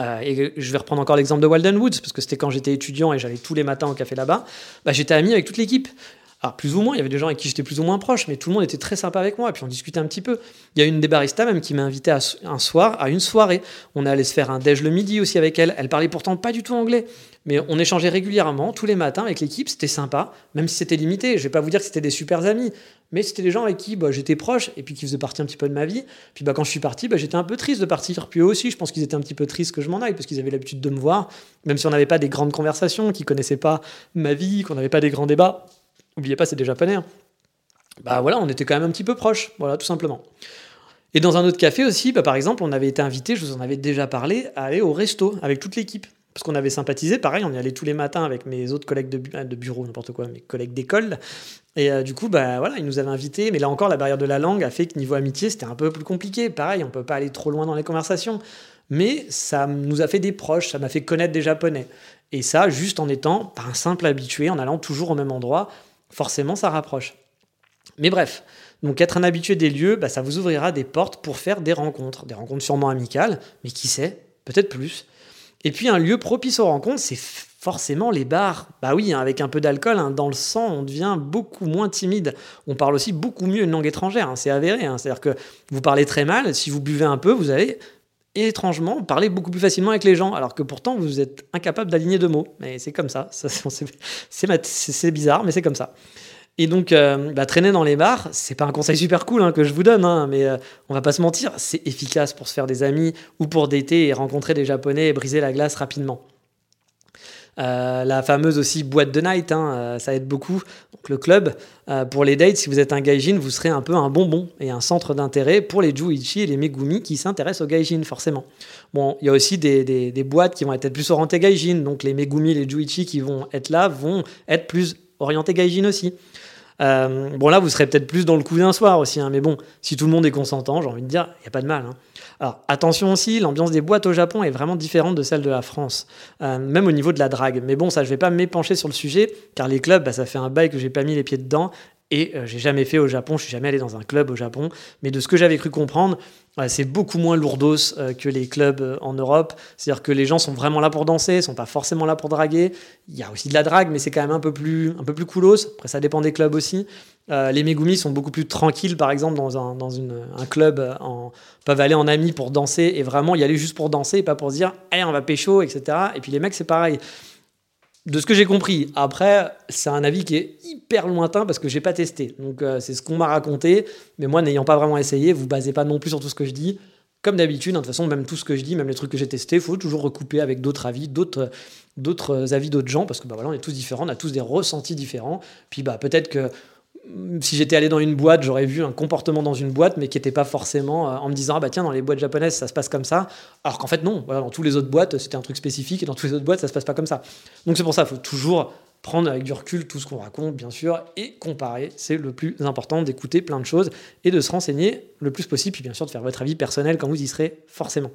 Euh, et je vais reprendre encore l'exemple de Walden Woods, parce que c'était quand j'étais étudiant et j'allais tous les matins au café là-bas. Bah, j'étais ami avec toute l'équipe. Alors, plus ou moins, il y avait des gens avec qui j'étais plus ou moins proche, mais tout le monde était très sympa avec moi, et puis on discutait un petit peu. Il y a une des baristas même qui m'a invité à un soir, à une soirée. On allait se faire un déj le midi aussi avec elle. Elle parlait pourtant pas du tout anglais, mais on échangeait régulièrement tous les matins avec l'équipe, c'était sympa, même si c'était limité. Je vais pas vous dire que c'était des super amis, mais c'était des gens avec qui bah, j'étais proche et puis qui faisaient partie un petit peu de ma vie. Puis bah, quand je suis parti, bah, j'étais un peu triste de partir. Puis eux aussi, je pense qu'ils étaient un petit peu tristes que je m'en aille parce qu'ils avaient l'habitude de me voir, même si on n'avait pas des grandes conversations, qu'ils connaissaient pas ma vie, qu'on n'avait pas des grands débats. N'oubliez pas, c'est des japonais. Bah voilà, on était quand même un petit peu proches, voilà, tout simplement. Et dans un autre café aussi, bah, par exemple, on avait été invité, je vous en avais déjà parlé, à aller au resto avec toute l'équipe. Parce qu'on avait sympathisé, pareil, on y allait tous les matins avec mes autres collègues de, de bureau, n'importe quoi, mes collègues d'école. Et euh, du coup, bah voilà, ils nous avaient invités, mais là encore, la barrière de la langue a fait que niveau amitié, c'était un peu plus compliqué. Pareil, on peut pas aller trop loin dans les conversations. Mais ça nous a fait des proches, ça m'a fait connaître des japonais. Et ça, juste en étant un simple habitué, en allant toujours au même endroit, forcément, ça rapproche. Mais bref, donc être un habitué des lieux, bah, ça vous ouvrira des portes pour faire des rencontres. Des rencontres sûrement amicales, mais qui sait, peut-être plus. Et puis un lieu propice aux rencontres, c'est forcément les bars. Bah oui, hein, avec un peu d'alcool hein, dans le sang, on devient beaucoup moins timide. On parle aussi beaucoup mieux une langue étrangère, hein, c'est avéré. C'est-à-dire que vous parlez très mal, si vous buvez un peu, vous allez étrangement parler beaucoup plus facilement avec les gens, alors que pourtant vous êtes incapable d'aligner deux mots. Mais c'est comme ça, c'est bizarre, mais c'est comme ça. Et donc, euh, bah, traîner dans les bars, c'est pas un conseil super cool hein, que je vous donne, hein, mais euh, on va pas se mentir, c'est efficace pour se faire des amis ou pour dater et rencontrer des Japonais et briser la glace rapidement. Euh, la fameuse aussi boîte de night, hein, euh, ça aide beaucoup. Donc le club, euh, pour les dates, si vous êtes un gaijin, vous serez un peu un bonbon et un centre d'intérêt pour les juichi et les megumi qui s'intéressent aux gaijin, forcément. Bon, il y a aussi des, boîtes qui vont être plus orientées gaijin, donc les megumi et les juichi qui vont être là vont être plus orientés gaijin aussi. Euh, bon, là, vous serez peut-être plus dans le coup d'un soir aussi, hein, mais bon, si tout le monde est consentant, j'ai envie de dire, il n'y a pas de mal. hein. Alors, attention aussi, l'ambiance des boîtes au Japon est vraiment différente de celle de la France, euh, même au niveau de la drague. Mais bon, ça, je vais pas m'épancher sur le sujet, car les clubs, bah, ça fait un bail que j'ai pas mis les pieds dedans, et euh, j'ai jamais fait au Japon, je suis jamais allé dans un club au Japon, mais de ce que j'avais cru comprendre, c'est beaucoup moins lourdos euh, que les clubs euh, en Europe. C'est-à-dire que les gens sont vraiment là pour danser, sont pas forcément là pour draguer. Il y a aussi de la drague, mais c'est quand même un peu plus, un peu plus coolos. Après, ça dépend des clubs aussi. Euh, les Megumi sont beaucoup plus tranquilles, par exemple, dans un, dans une- un club, en, peuvent aller en amis pour danser et vraiment y aller juste pour danser et pas pour se dire, hey, on va pécho, etc. Et puis les mecs, c'est pareil. De ce que j'ai compris, après, c'est un avis qui est hyper lointain parce que j'ai pas testé. Donc euh, c'est ce qu'on m'a raconté, mais moi n'ayant pas vraiment essayé, vous basez pas non plus sur tout ce que je dis. Comme d'habitude, hein, de toute façon, même tout ce que je dis, même les trucs que j'ai testés, faut toujours recouper avec d'autres avis, d'autres d'autres avis d'autres gens, parce que bah, voilà, on est tous différents, on a tous des ressentis différents. Puis bah, peut-être que si j'étais allé dans une boîte, j'aurais vu un comportement dans une boîte, mais qui n'était pas forcément euh, en me disant, ah bah tiens, dans les boîtes japonaises, ça se passe comme ça. Alors qu'en fait, non. Dans toutes les autres boîtes, c'était un truc spécifique, et dans toutes les autres boîtes, ça se passe pas comme ça. Donc c'est pour ça, il faut toujours prendre avec du recul tout ce qu'on raconte, bien sûr, et comparer. C'est le plus important d'écouter plein de choses et de se renseigner le plus possible, puis bien sûr de faire votre avis personnel quand vous y serez forcément.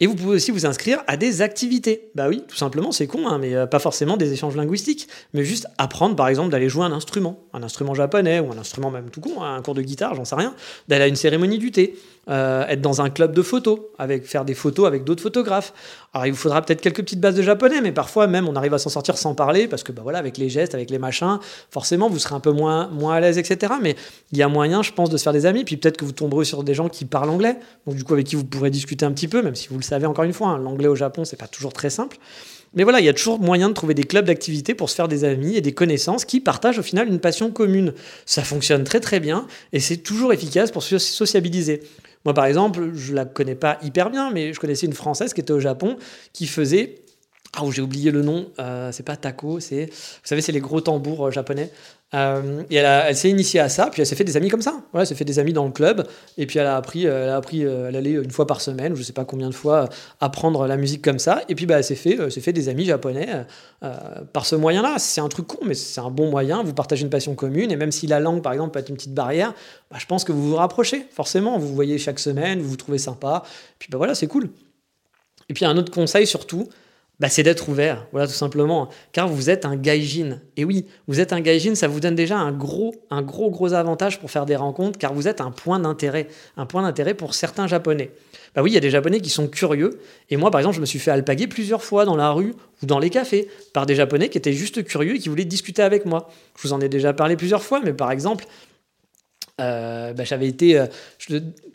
Et vous pouvez aussi vous inscrire à des activités. Bah oui, tout simplement, c'est con, hein, mais euh, pas forcément des échanges linguistiques, mais juste apprendre, par exemple, d'aller jouer un instrument, un instrument japonais ou un instrument même tout con, hein, un cours de guitare, j'en sais rien, d'aller à une cérémonie du thé, euh, être dans un club de photos, avec, faire des photos avec d'autres photographes. Alors il vous faudra peut-être quelques petites bases de japonais, mais parfois même on arrive à s'en sortir sans parler, parce que bah voilà, avec les gestes, avec les machins, forcément vous serez un peu moins, moins à l'aise, etc. Mais il y a moyen, je pense, de se faire des amis, puis peut-être que vous tomberez sur des gens qui parlent anglais, donc du coup avec qui vous pourrez discuter un petit peu, même si vous le savez encore une fois, hein, l'anglais au Japon c'est pas toujours très simple. Mais voilà, il y a toujours moyen de trouver des clubs d'activité pour se faire des amis et des connaissances qui partagent au final une passion commune. Ça fonctionne très très bien et c'est toujours efficace pour se sociabiliser. Moi, par exemple, je la connais pas hyper bien, mais je connaissais une Française qui était au Japon qui faisait ah, j'ai oublié le nom, euh, c'est pas taco, c'est, vous savez, c'est les gros tambours euh, japonais. Euh, et elle, s'est initiée à ça, puis elle s'est fait des amis comme ça. Voilà, elle s'est fait des amis dans le club, et puis elle a appris, elle a appris, elle allait une fois par semaine, je sais pas combien de fois, apprendre la musique comme ça, et puis bah, elle s'est fait, s'est fait des amis japonais par ce moyen-là. C'est un truc con, mais c'est un bon moyen. Vous partagez une passion commune, et même si la langue, par exemple, peut être une petite barrière, bah, je pense que vous vous rapprochez, forcément. Vous vous voyez chaque semaine, vous vous trouvez sympa, puis bah voilà, c'est cool. Et puis un autre conseil surtout, bah, c'est d'être ouvert, voilà tout simplement, car vous êtes un gaijin. Et oui, vous êtes un gaijin, ça vous donne déjà un gros, un gros, gros avantage pour faire des rencontres, car vous êtes un point d'intérêt, un point d'intérêt pour certains Japonais. Bah oui, il y a des Japonais qui sont curieux, et moi, par exemple, je me suis fait alpaguer plusieurs fois dans la rue ou dans les cafés par des Japonais qui étaient juste curieux et qui voulaient discuter avec moi. Je vous en ai déjà parlé plusieurs fois, mais par exemple, euh, bah, j'avais été, euh,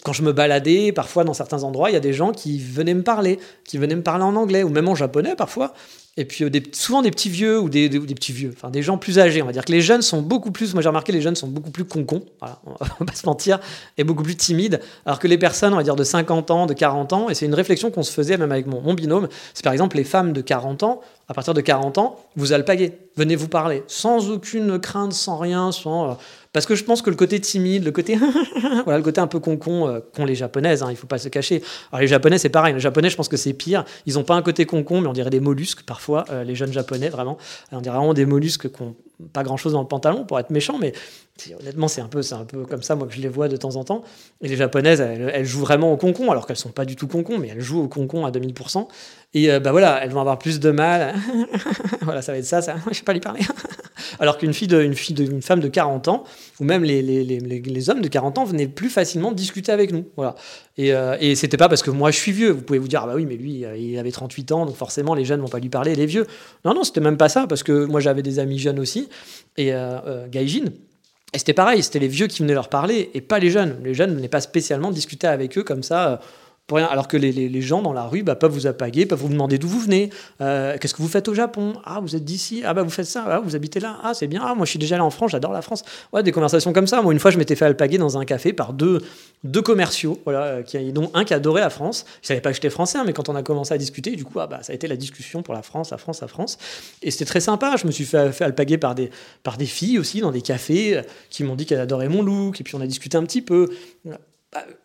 quand je me baladais, parfois dans certains endroits, il y a des gens qui venaient me parler, qui venaient me parler en anglais ou même en japonais parfois. Et puis euh, souvent des petits vieux ou des, petits vieux, enfin des gens plus âgés. On va dire que les jeunes sont beaucoup plus, moi j'ai remarqué, les jeunes sont beaucoup plus concons, voilà, on va pas se mentir, et beaucoup plus timides. Alors que les personnes, on va dire de 50 ans, de 40 ans, et c'est une réflexion qu'on se faisait même avec mon, binôme, c'est par exemple les femmes de 40 ans, à partir de 40 ans, vous alpaguez, venez vous parler, sans aucune crainte, sans rien, sans parce que je pense que le côté timide, le côté voilà, le côté un peu concon euh, qu'ont les japonaises, hein, il faut pas se cacher. Alors les japonais c'est pareil, les japonais je pense que c'est pire. Ils n'ont pas un côté concon, mais on dirait des mollusques parfois. Euh, les jeunes japonais vraiment, on dirait vraiment des mollusques qui n'ont pas grand chose dans le pantalon pour être méchant, mais honnêtement c'est un peu un peu comme ça moi que je les vois de temps en temps. Et les japonaises elles, jouent vraiment au concon alors qu'elles sont pas du tout concon, mais elles jouent au concon à 2000%. Et euh, bah voilà, elles vont avoir plus de mal. voilà, ça va être ça, ça. je sais pas lui parler. Alors qu'une fille, une fille une femme de 40 ans, ou même les, les, les, les, hommes de 40 ans venaient plus facilement discuter avec nous. Voilà. Et, euh, et c'était pas parce que moi je suis vieux. Vous pouvez vous dire, ah bah oui, mais lui, euh, il avait 38 ans, donc forcément les jeunes vont pas lui parler, les vieux. Non, non, c'était même pas ça, parce que moi j'avais des amis jeunes aussi, et euh, euh Gaijin. Et c'était pareil, c'était les vieux qui venaient leur parler, et pas les jeunes. Les jeunes ne venaient pas spécialement discuter avec eux comme ça Alors que les, gens dans la rue bah, peuvent vous appaguer, peuvent vous demander d'où vous venez, euh, qu'est-ce que vous faites au Japon, ah vous êtes d'ici, ah bah vous faites ça, ah, vous habitez là, ah c'est bien, ah moi je suis déjà allé en France, j'adore la France. Ouais, des conversations comme ça. Moi une fois je m'étais fait alpaguer dans un café par deux, deux commerciaux, voilà, euh, dont un qui adorait la France. Je savais pas que j'étais français, hein, mais quand on a commencé à discuter, du coup ah, bah, ça a été la discussion pour la France, la France, la France. Et c'était très sympa. Je me suis fait, fait alpaguer par des, par des filles aussi dans des cafés euh, qui m'ont dit qu'elles adoraient mon look, et puis on a discuté un petit peu.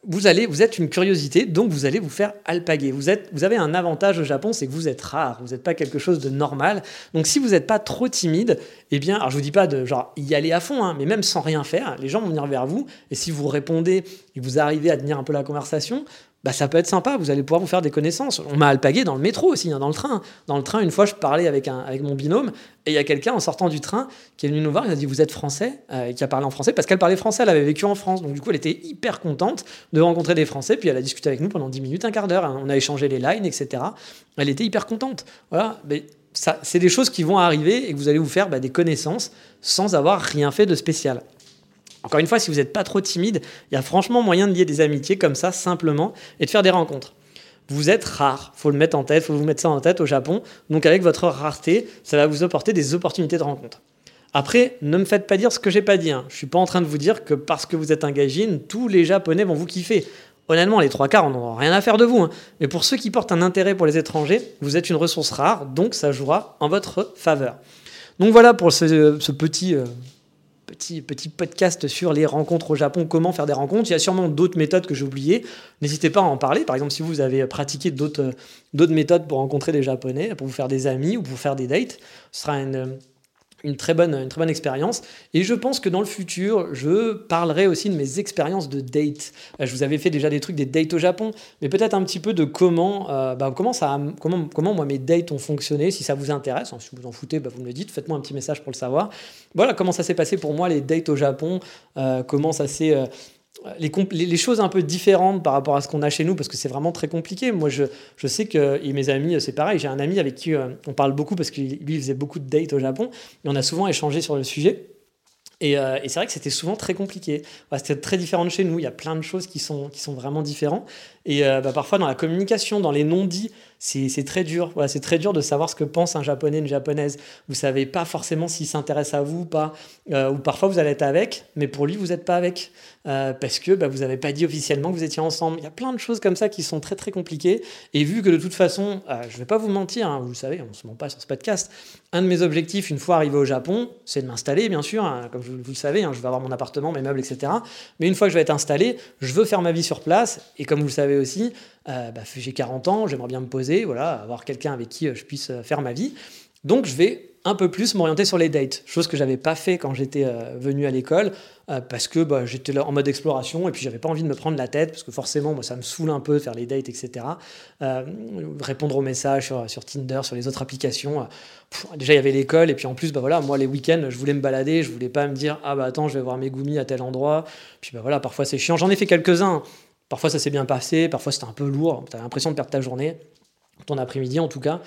Vous, allez, vous êtes une curiosité, donc vous allez vous faire alpaguer. Vous, êtes, vous avez un avantage au Japon, c'est que vous êtes rare, vous n'êtes pas quelque chose de normal. Donc si vous n'êtes pas trop timide, eh bien, alors je vous dis pas de genre y aller à fond, hein, mais même sans rien faire, les gens vont venir vers vous, et si vous répondez et vous arrivez à tenir un peu la conversation, bah, ça peut être sympa, vous allez pouvoir vous faire des connaissances. On m'a alpagué dans le métro aussi, hein, dans le train. Dans le train, une fois, je parlais avec, un, avec mon binôme, et il y a quelqu'un en sortant du train qui est venu nous voir, il a dit Vous êtes français euh, Et qui a parlé en français, parce qu'elle parlait français, elle avait vécu en France. Donc, du coup, elle était hyper contente de rencontrer des Français, puis elle a discuté avec nous pendant 10 minutes, un quart d'heure. Hein. On a échangé les lines, etc. Elle était hyper contente. Voilà. Mais ça, c'est des choses qui vont arriver et que vous allez vous faire bah, des connaissances sans avoir rien fait de spécial. Encore une fois, si vous n'êtes pas trop timide, il y a franchement moyen de lier des amitiés comme ça, simplement, et de faire des rencontres. Vous êtes rare, faut le mettre en tête, faut vous mettre ça en tête au Japon. Donc avec votre rareté, ça va vous apporter des opportunités de rencontre. Après, ne me faites pas dire ce que j'ai pas dit. Hein. Je suis pas en train de vous dire que parce que vous êtes un gaijin, tous les Japonais vont vous kiffer. Honnêtement, les trois quarts, on rien à faire de vous. Hein. Mais pour ceux qui portent un intérêt pour les étrangers, vous êtes une ressource rare, donc ça jouera en votre faveur. Donc voilà pour ce, petit, euh, petit, podcast sur les rencontres au Japon, comment faire des rencontres. Il y a sûrement d'autres méthodes que j'ai oubliées. N'hésitez pas à en parler. Par exemple, si vous avez pratiqué d'autres méthodes pour rencontrer des Japonais, pour vous faire des amis ou pour faire des dates, ce sera une une très bonne, une très bonne expérience. Et je pense que dans le futur, je parlerai aussi de mes expériences de date. Euh, je vous avais fait déjà des trucs des dates au Japon, mais peut-être un petit peu de comment, euh, bah, comment, ça, comment, comment moi mes dates ont fonctionné. Si ça vous intéresse, hein, si vous en foutez, bah, vous me le dites. Faites-moi un petit message pour le savoir. Voilà comment ça s'est passé pour moi les dates au Japon. Euh, comment ça s'est les, choses un peu différentes par rapport à ce qu'on a chez nous, parce que c'est vraiment très compliqué. Moi, je, je sais que et mes amis, c'est pareil. J'ai un ami avec qui on parle beaucoup parce que lui, faisait beaucoup de dates au Japon, et on a souvent échangé sur le sujet. Et, et c'est vrai que c'était souvent très compliqué. c'était très différent de chez nous. Il y a plein de choses qui sont, qui sont vraiment différentes. Et bah, parfois, dans la communication, dans les non-dits, c'est très dur. Voilà, c'est très dur de savoir ce que pense un japonais, une japonaise. Vous savez pas forcément s'il s'intéresse à vous ou pas. Euh, ou parfois vous allez être avec, mais pour lui vous n'êtes pas avec. Euh, parce que bah, vous n'avez pas dit officiellement que vous étiez ensemble. Il y a plein de choses comme ça qui sont très très compliquées. Et vu que de toute façon, euh, je ne vais pas vous mentir, hein, vous le savez, on ne se ment pas sur ce podcast. Un de mes objectifs, une fois arrivé au Japon, c'est de m'installer, bien sûr. Hein, comme vous, le savez, hein, je vais avoir mon appartement, mes meubles, etc. Mais une fois que je vais être installé, je veux faire ma vie sur place. Et comme vous le savez aussi, bah, j'ai 40 ans, j'aimerais bien me poser, voilà, avoir quelqu'un avec qui je puisse faire ma vie. Donc je vais un peu plus m'orienter sur les dates, chose que j'avais pas fait quand j'étais euh, venu à l'école, euh, parce que bah, j'étais en mode exploration et puis j'avais pas envie de me prendre la tête, parce que forcément, moi, ça me saoule un peu de faire les dates, etc. Euh, répondre aux messages sur, sur, Tinder, sur les autres applications. déjà, il y avait l'école, et puis en plus, bah, voilà, moi, les week-ends, je voulais me balader, je voulais pas me dire, ah bah attends, je vais voir mes goumis à tel endroit. Puis bah voilà, parfois c'est chiant. J'en ai fait quelques-uns. Parfois ça s'est bien passé, parfois c'était un peu lourd, tu l'impression de perdre ta journée, ton après-midi en tout cas.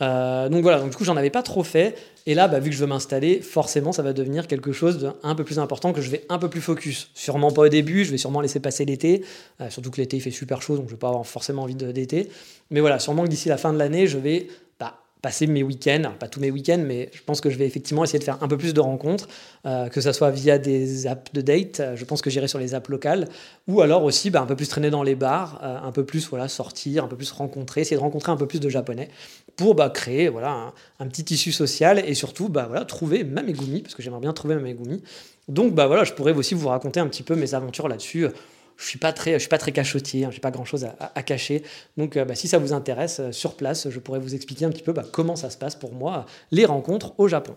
Euh, donc voilà, donc du coup j'en avais pas trop fait. Et là, bah, vu que je veux m'installer, forcément ça va devenir quelque chose d'un peu plus important que je vais un peu plus focus. Sûrement pas au début, je vais sûrement laisser passer l'été. Euh, surtout que l'été il fait super chaud, donc je vais pas avoir forcément envie d'été. Mais voilà, sûrement que d'ici la fin de l'année, je vais passer mes week-ends, pas tous mes week-ends, mais je pense que je vais effectivement essayer de faire un peu plus de rencontres, euh, que ce soit via des apps de date, euh, je pense que j'irai sur les apps locales, ou alors aussi bah, un peu plus traîner dans les bars, euh, un peu plus voilà, sortir, un peu plus rencontrer, essayer de rencontrer un peu plus de japonais, pour bah, créer voilà, un, petit tissu social et surtout bah, voilà, trouver Mamegumi, parce que j'aimerais bien trouver Mamegumi. Donc bah, voilà, je pourrais aussi vous raconter un petit peu mes aventures là-dessus je suis très, suis pas très cachotier, hein, j'ai pas grand chose à, cacher. Donc, euh, bah, si ça vous intéresse, euh, sur place, je pourrais vous expliquer un petit peu bah, comment ça se passe pour moi les rencontres au Japon.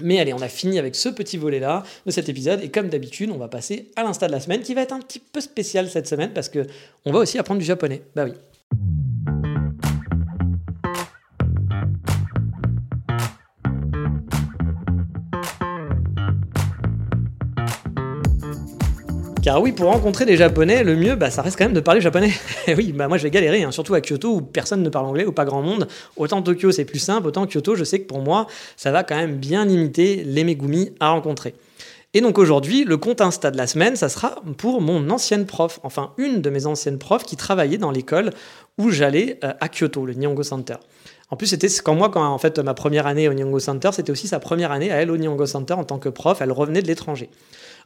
Mais allez, on a fini avec ce petit volet-là de cet épisode et comme d'habitude, on va passer à l'insta de la semaine qui va être un petit peu spécial cette semaine parce que on va aussi apprendre du japonais. Bah oui. Car oui, pour rencontrer des Japonais, le mieux, bah, ça reste quand même de parler japonais. Et oui, bah, moi je vais galérer, hein, surtout à Kyoto où personne ne parle anglais ou pas grand monde. Autant Tokyo c'est plus simple, autant Kyoto, je sais que pour moi, ça va quand même bien limiter les Megumi à rencontrer. Et donc aujourd'hui, le compte Insta de la semaine, ça sera pour mon ancienne prof, enfin une de mes anciennes profs qui travaillait dans l'école où j'allais euh, à Kyoto, le Nihongo Center. En plus, c'était quand moi, quand en fait ma première année au Nihongo Center, c'était aussi sa première année à elle au Nihongo Center en tant que prof. Elle revenait de l'étranger.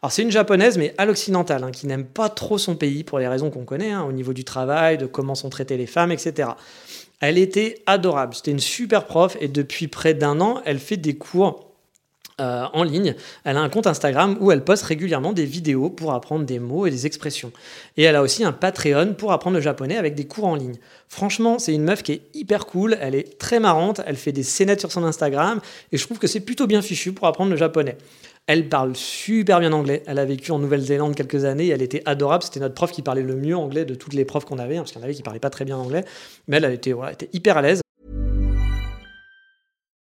Alors c'est une japonaise, mais à l'occidental, hein, qui n'aime pas trop son pays pour les raisons qu'on connaît, hein, au niveau du travail, de comment sont traitées les femmes, etc. Elle était adorable, c'était une super prof, et depuis près d'un an, elle fait des cours euh, en ligne. Elle a un compte Instagram où elle poste régulièrement des vidéos pour apprendre des mots et des expressions. Et elle a aussi un Patreon pour apprendre le japonais avec des cours en ligne. Franchement, c'est une meuf qui est hyper cool, elle est très marrante, elle fait des scénettes sur son Instagram, et je trouve que c'est plutôt bien fichu pour apprendre le japonais. Elle parle super bien anglais. Elle a vécu en Nouvelle-Zélande quelques années. elle était adorable. C'était notre prof qui parlait le mieux anglais de toutes les profs qu'on avait, hein, parce qu'il y en avait qui parlaient pas très bien anglais. Mais elle, était, était hyper à l'aise.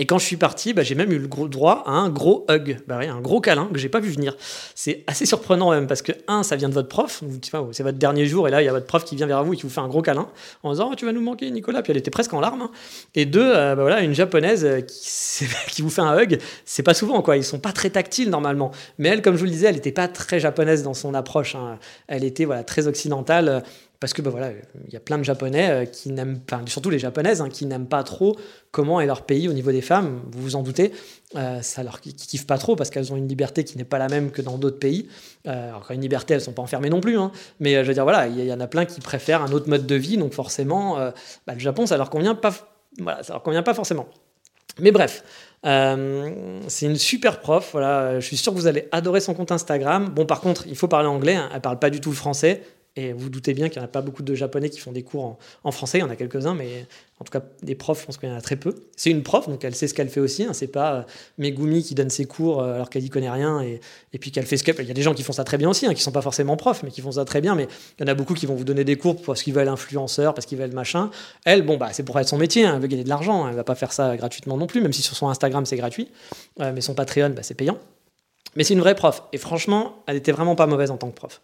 Et quand je suis parti, bah, j'ai même eu le gros droit à un gros hug, bah, un gros câlin que j'ai pas vu venir. C'est assez surprenant même parce que un, ça vient de votre prof, c'est votre dernier jour et là il y a votre prof qui vient vers vous et qui vous fait un gros câlin en disant oh, tu vas nous manquer Nicolas, puis elle était presque en larmes. Hein. Et deux, euh, bah, voilà une japonaise euh, qui, vous fait un hug, c'est pas souvent quoi, ils sont pas très tactiles normalement. Mais elle, comme je vous le disais, elle n'était pas très japonaise dans son approche. Hein. Elle était voilà très occidentale parce que bah, voilà, il y a plein de Japonais euh, qui n'aiment pas, surtout les Japonaises, hein, qui n'aiment pas trop comment est leur pays au niveau des femmes. Vous vous en doutez, euh, ça leur kiffe pas trop parce qu'elles ont une liberté qui n'est pas la même que dans d'autres pays. Euh, alors quand une liberté, elles sont pas enfermées non plus, hein. mais je veux dire voilà, il y, en a plein qui préfèrent un autre mode de vie, donc forcément, bah, le Japon, ça leur convient pas, voilà, ça leur convient pas forcément. Mais bref, Euh, c'est une super prof, voilà. Je suis sûr que vous allez adorer son compte Instagram. Bon, par contre, il faut parler anglais. Hein. Elle parle pas du tout le français. Et vous, doutez bien qu'il n'y en a pas beaucoup de Japonais qui font des cours en, français. Il y en a quelques-uns, mais en tout cas, des profs, je pense qu'il y en a très peu. C'est une prof, donc elle sait ce qu'elle fait aussi. Hein. C'est pas euh, Megumi qui donne ses cours euh, alors qu'elle n'y connaît rien et, et puis qu'elle fait ce qu'elle Il y a des gens qui font ça très bien aussi, hein, qui sont pas forcément profs, mais qui font ça très bien. Mais il y en a beaucoup qui vont vous donner des cours parce qu'ils veulent influenceur, parce qu'ils veulent machin. Elle, bon, bah, c'est pour être son métier. Hein. Elle veut gagner de l'argent. Elle va pas faire ça gratuitement non plus, même si sur son Instagram, c'est gratuit. Euh, mais son Patreon, bah, c'est payant. Mais c'est une vraie prof. Et franchement, elle était vraiment pas mauvaise en tant que prof.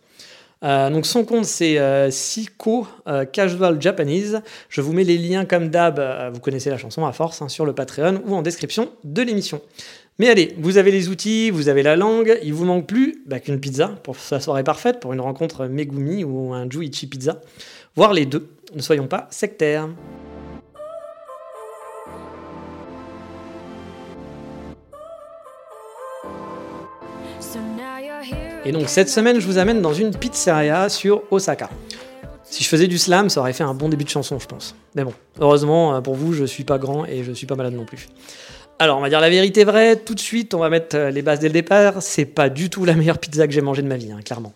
Euh, donc son compte c'est euh, Siko euh, Casual Japanese. Je vous mets les liens comme d'hab, vous connaissez la chanson à force, hein, sur le Patreon ou en description de l'émission. Mais allez, vous avez les outils, vous avez la langue, il vous manque plus bah, qu'une pizza pour sa soirée parfaite, pour une rencontre Megumi ou un Juichi Pizza, voire les deux. Ne soyons pas sectaires. Et donc cette semaine, je vous amène dans une pizzeria sur Osaka. Si je faisais du slam, ça aurait fait un bon début de chanson, je pense. Mais bon, heureusement euh, pour vous, je suis pas grand et je suis pas malade non plus. Alors, on va dire la vérité vraie, tout de suite, on va mettre euh, les bases dès le départ. C'est pas du tout la meilleure pizza que j'ai mangée de ma vie, hein, clairement.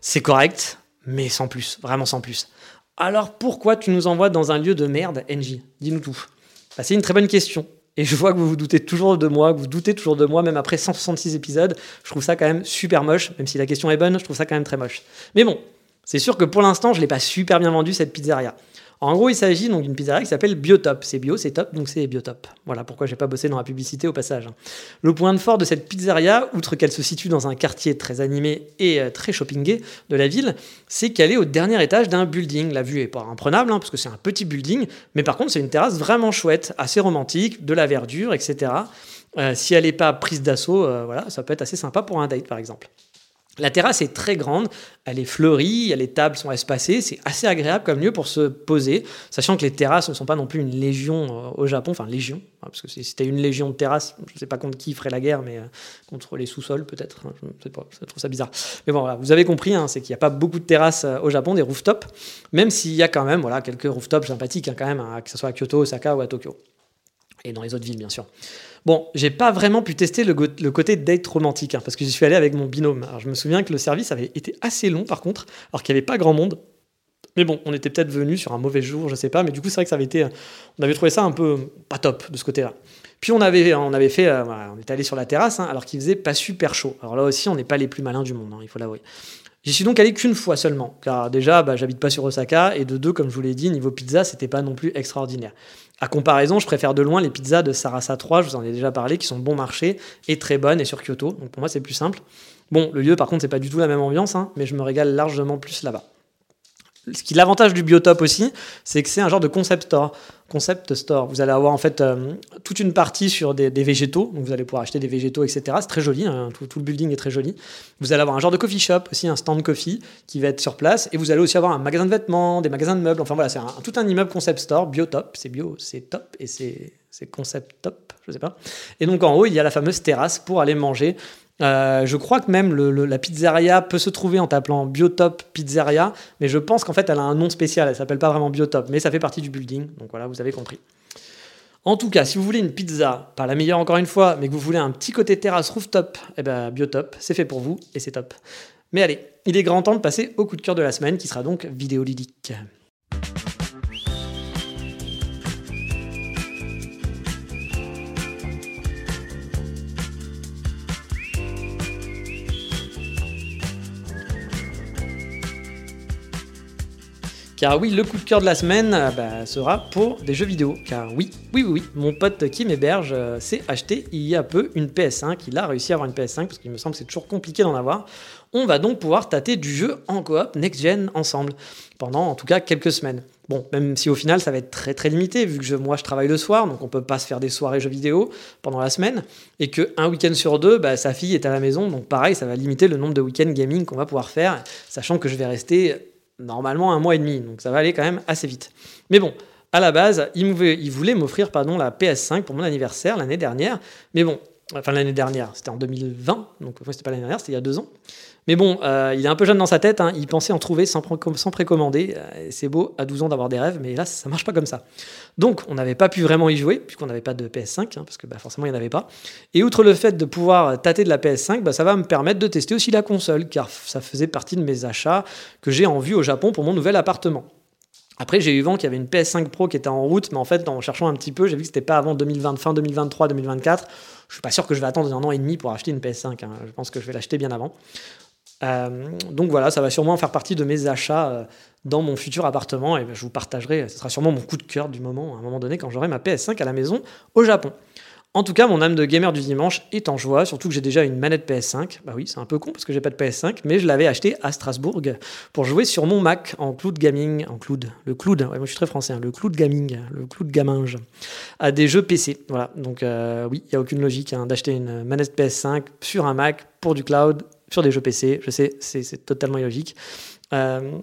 C'est correct, mais sans plus, vraiment sans plus. Alors pourquoi tu nous envoies dans un lieu de merde, NJ Dis-nous tout. Bah, c'est une très bonne question. Et je vois que vous vous doutez toujours de moi, que vous doutez toujours de moi, même après 166 épisodes. Je trouve ça quand même super moche, même si la question est bonne, je trouve ça quand même très moche. Mais bon, c'est sûr que pour l'instant, je ne l'ai pas super bien vendu cette pizzeria. En gros, il s'agit donc d'une pizzeria qui s'appelle Biotop. C'est bio, c'est top, donc c'est Biotop. Voilà pourquoi j'ai pas bossé dans la publicité au passage. Le point de fort de cette pizzeria, outre qu'elle se situe dans un quartier très animé et euh, très shoppingé de la ville, c'est qu'elle est au dernier étage d'un building. La vue est pas imprenable, hein, parce que c'est un petit building, mais par contre, c'est une terrasse vraiment chouette, assez romantique, de la verdure, etc. Euh, si elle n'est pas prise d'assaut, euh, voilà, ça peut être assez sympa pour un date, par exemple. La terrasse est très grande, elle est fleurie, les tables sont espacées, c'est assez agréable comme lieu pour se poser, sachant que les terrasses ne sont pas non plus une légion euh, au Japon, enfin légion, hein, parce que si c'était une légion de terrasses, je ne sais pas contre qui ferait la guerre, mais euh, contre les sous-sols peut-être, hein, je ne sais pas, je trouve ça bizarre. Mais bon, vous avez compris, hein, c'est qu'il n'y a pas beaucoup de terrasses euh, au Japon, des rooftops, même s'il y a quand même voilà, quelques rooftops sympathiques, quand même, que ce soit à Kyoto, Osaka ou à Tokyo, et dans les autres villes bien sûr. Bon, j'ai pas vraiment pu tester le, côté date romantique, hein, parce que j'y suis allé avec mon binôme. Alors je me souviens que le service avait été assez long par contre, alors qu'il n'y avait pas grand monde. Mais bon, on était peut-être venu sur un mauvais jour, je sais pas, mais du coup c'est vrai que ça avait été, on avait trouvé ça un peu pas top de ce côté-là. Puis on avait, on avait fait, euh, on était allé sur la terrasse, hein, alors qu'il faisait pas super chaud. Alors là aussi, on n'est pas les plus malins du monde, hein, il faut l'avouer. J'y suis donc allé qu'une fois seulement, car déjà, bah, j'habite pas sur Osaka, et de deux, comme je vous l'ai dit, niveau pizza, c'était pas non plus extraordinaire. À comparaison, je préfère de loin les pizzas de Sarasa 3, je vous en ai déjà parlé, qui sont bon marché et très bonnes, et sur Kyoto, donc pour moi c'est plus simple. Bon, le lieu par contre, c'est pas du tout la même ambiance, hein, mais je me régale largement plus là-bas. Ce qui l'avantage du Biotop aussi, c'est que c'est un genre de concept store. Concept store. Vous allez avoir en fait euh, toute une partie sur des, végétaux, donc vous allez pouvoir acheter des végétaux, etc. C'est très joli, hein, tout, le building est très joli. Vous allez avoir un genre de coffee shop aussi, un stand coffee qui va être sur place, et vous allez aussi avoir un magasin de vêtements, des magasins de meubles. Enfin voilà, c'est tout un immeuble concept store, Biotop. C'est bio, c'est top et c'est concept top, je sais pas. Et donc en haut, il y a la fameuse terrasse pour aller manger euh, je crois que même la pizzeria peut se trouver en t'appelant Biotop Pizzeria, mais je pense qu'en fait elle a un nom spécial, elle s'appelle pas vraiment Biotop, mais ça fait partie du building, donc voilà, vous avez compris. En tout cas, si vous voulez une pizza, pas la meilleure encore une fois, mais que vous voulez un petit côté terrasse rooftop, eh ben Biotop, c'est fait pour vous et c'est top. Mais allez, il est grand temps de passer au coup de cœur de la semaine qui sera donc vidéoludique. Car oui, le coup de cœur de la semaine euh, bah, sera pour des jeux vidéo. Car oui, oui, oui, oui, mon pote qui m'héberge euh, s'est acheté il y a peu une PS5. Il a réussi à avoir une PS5 parce qu'il me semble que c'est toujours compliqué d'en avoir. On va donc pouvoir tâter du jeu en coop next-gen ensemble pendant en tout cas quelques semaines. Bon, même si au final ça va être très très limité vu que moi je travaille le soir, donc on peut pas se faire des soirées jeux vidéo pendant la semaine, et que un week-end sur deux, bah, sa fille est à la maison, donc pareil, ça va limiter le nombre de week-ends gaming qu'on va pouvoir faire, sachant que je vais rester normalement un mois et demi, donc ça va aller quand même assez vite. Mais bon, à la base, il, voulait m'offrir pardon, la PS5 pour mon anniversaire l'année dernière, mais bon, Enfin, l'année dernière, c'était en 2020, donc c'était pas l'année dernière, c'était il y a deux ans. Mais bon, euh, il est un peu jeune dans sa tête, hein. il pensait en trouver sans, précommander. Euh, c'est beau à 12 ans d'avoir des rêves, mais là, ça marche pas comme ça. Donc, on n'avait pas pu vraiment y jouer, puisqu'on n'avait pas de PS5, hein, parce que bah, forcément, il n'y en avait pas. Et outre le fait de pouvoir tâter de la PS5, bah, ça va me permettre de tester aussi la console, car ça faisait partie de mes achats que j'ai en vue au Japon pour mon nouvel appartement. Après, j'ai eu vent qu'il y avait une PS5 Pro qui était en route, mais en fait, en cherchant un petit peu, j'ai vu que c'était pas avant 2020, fin 2023, 2024. Je suis pas sûr que je vais attendre un an et demi pour acheter une PS5. Hein. Je pense que je vais l'acheter bien avant. Euh, donc voilà, ça va sûrement faire partie de mes achats euh, dans mon futur appartement et je vous partagerai, ce sera sûrement mon coup de cœur du moment, à un moment donné, quand j'aurai ma PS5 à la maison au Japon. En tout cas, mon âme de gamer du dimanche est en joie, surtout que j'ai déjà une manette PS5. Bah oui, c'est un peu con parce que j'ai pas de PS5, mais je l'avais acheté à Strasbourg pour jouer sur mon Mac en cloud gaming, en cloud, le cloud, moi je suis très français, hein, le cloud gaming, le cloud gaminge, à des jeux PC. Voilà, donc euh, oui, il n'y a aucune logique hein, d'acheter une manette PS5 sur un Mac pour du cloud, sur des jeux PC. Je sais, c'est totalement illogique. Euh,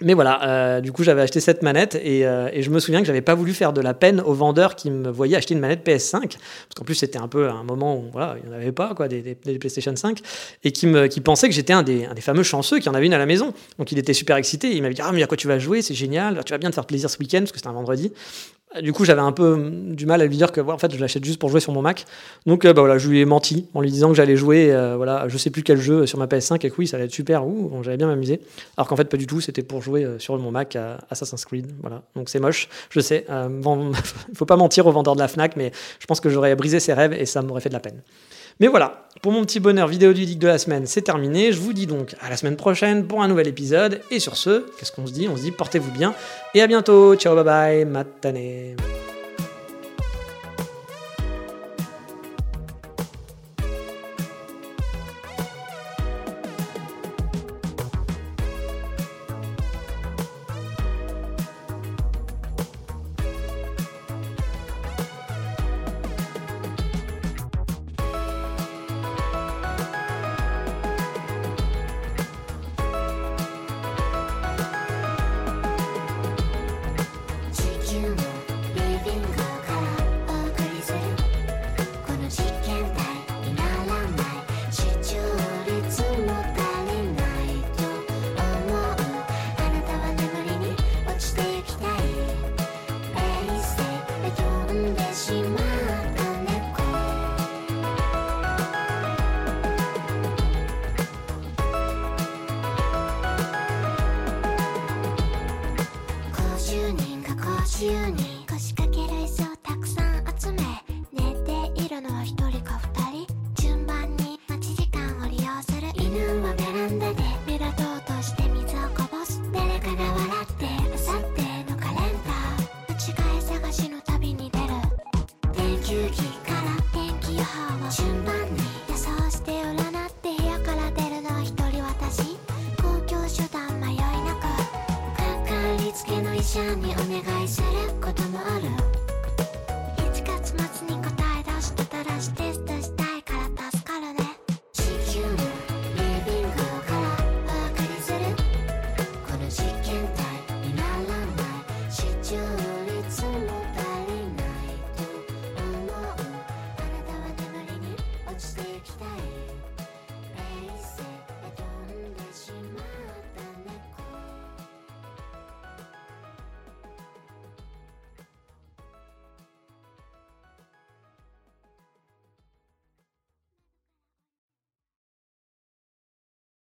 mais voilà, euh, du coup, j'avais acheté cette manette euh, et, je me souviens que j'avais pas voulu faire de la peine aux vendeurs qui me voyaient acheter une manette PS5, parce qu'en plus, c'était un peu un moment où voilà, il n'y en avait pas, quoi, des, PlayStation 5, et qui, me, qui pensaient que j'étais un des, un des fameux chanceux qui en avait une à la maison. Donc, il était super excité. Il m'avait dit Ah, mais à quoi tu vas jouer C'est génial, tu vas bien te faire plaisir ce week-end, parce que c'était un vendredi. Du coup, j'avais un peu hum, du mal à lui dire que en fait, je l'achète juste pour jouer sur mon Mac. Donc, euh, bah, voilà, je lui ai menti en lui disant que j'allais jouer, euh, voilà, je sais plus quel jeu sur ma PS5 et que oui, ça allait être super, ou j'allais bien m'amuser. Alors qu'en fait, pas du tout, c'était pour jouer euh, sur mon Mac à Assassin's Creed. Voilà, donc c'est moche, je sais. Il faut pas mentir aux vendeurs de la Fnac, mais je pense que j'aurais brisé ses rêves et ça m'aurait fait de la peine. Mais voilà, pour mon petit bonheur vidéo du de la semaine, c'est terminé. Je vous dis donc à la semaine prochaine pour un nouvel épisode. Et sur ce, qu'est-ce qu'on se dit? On se dit portez-vous bien et à bientôt. Ciao, bye bye, matane.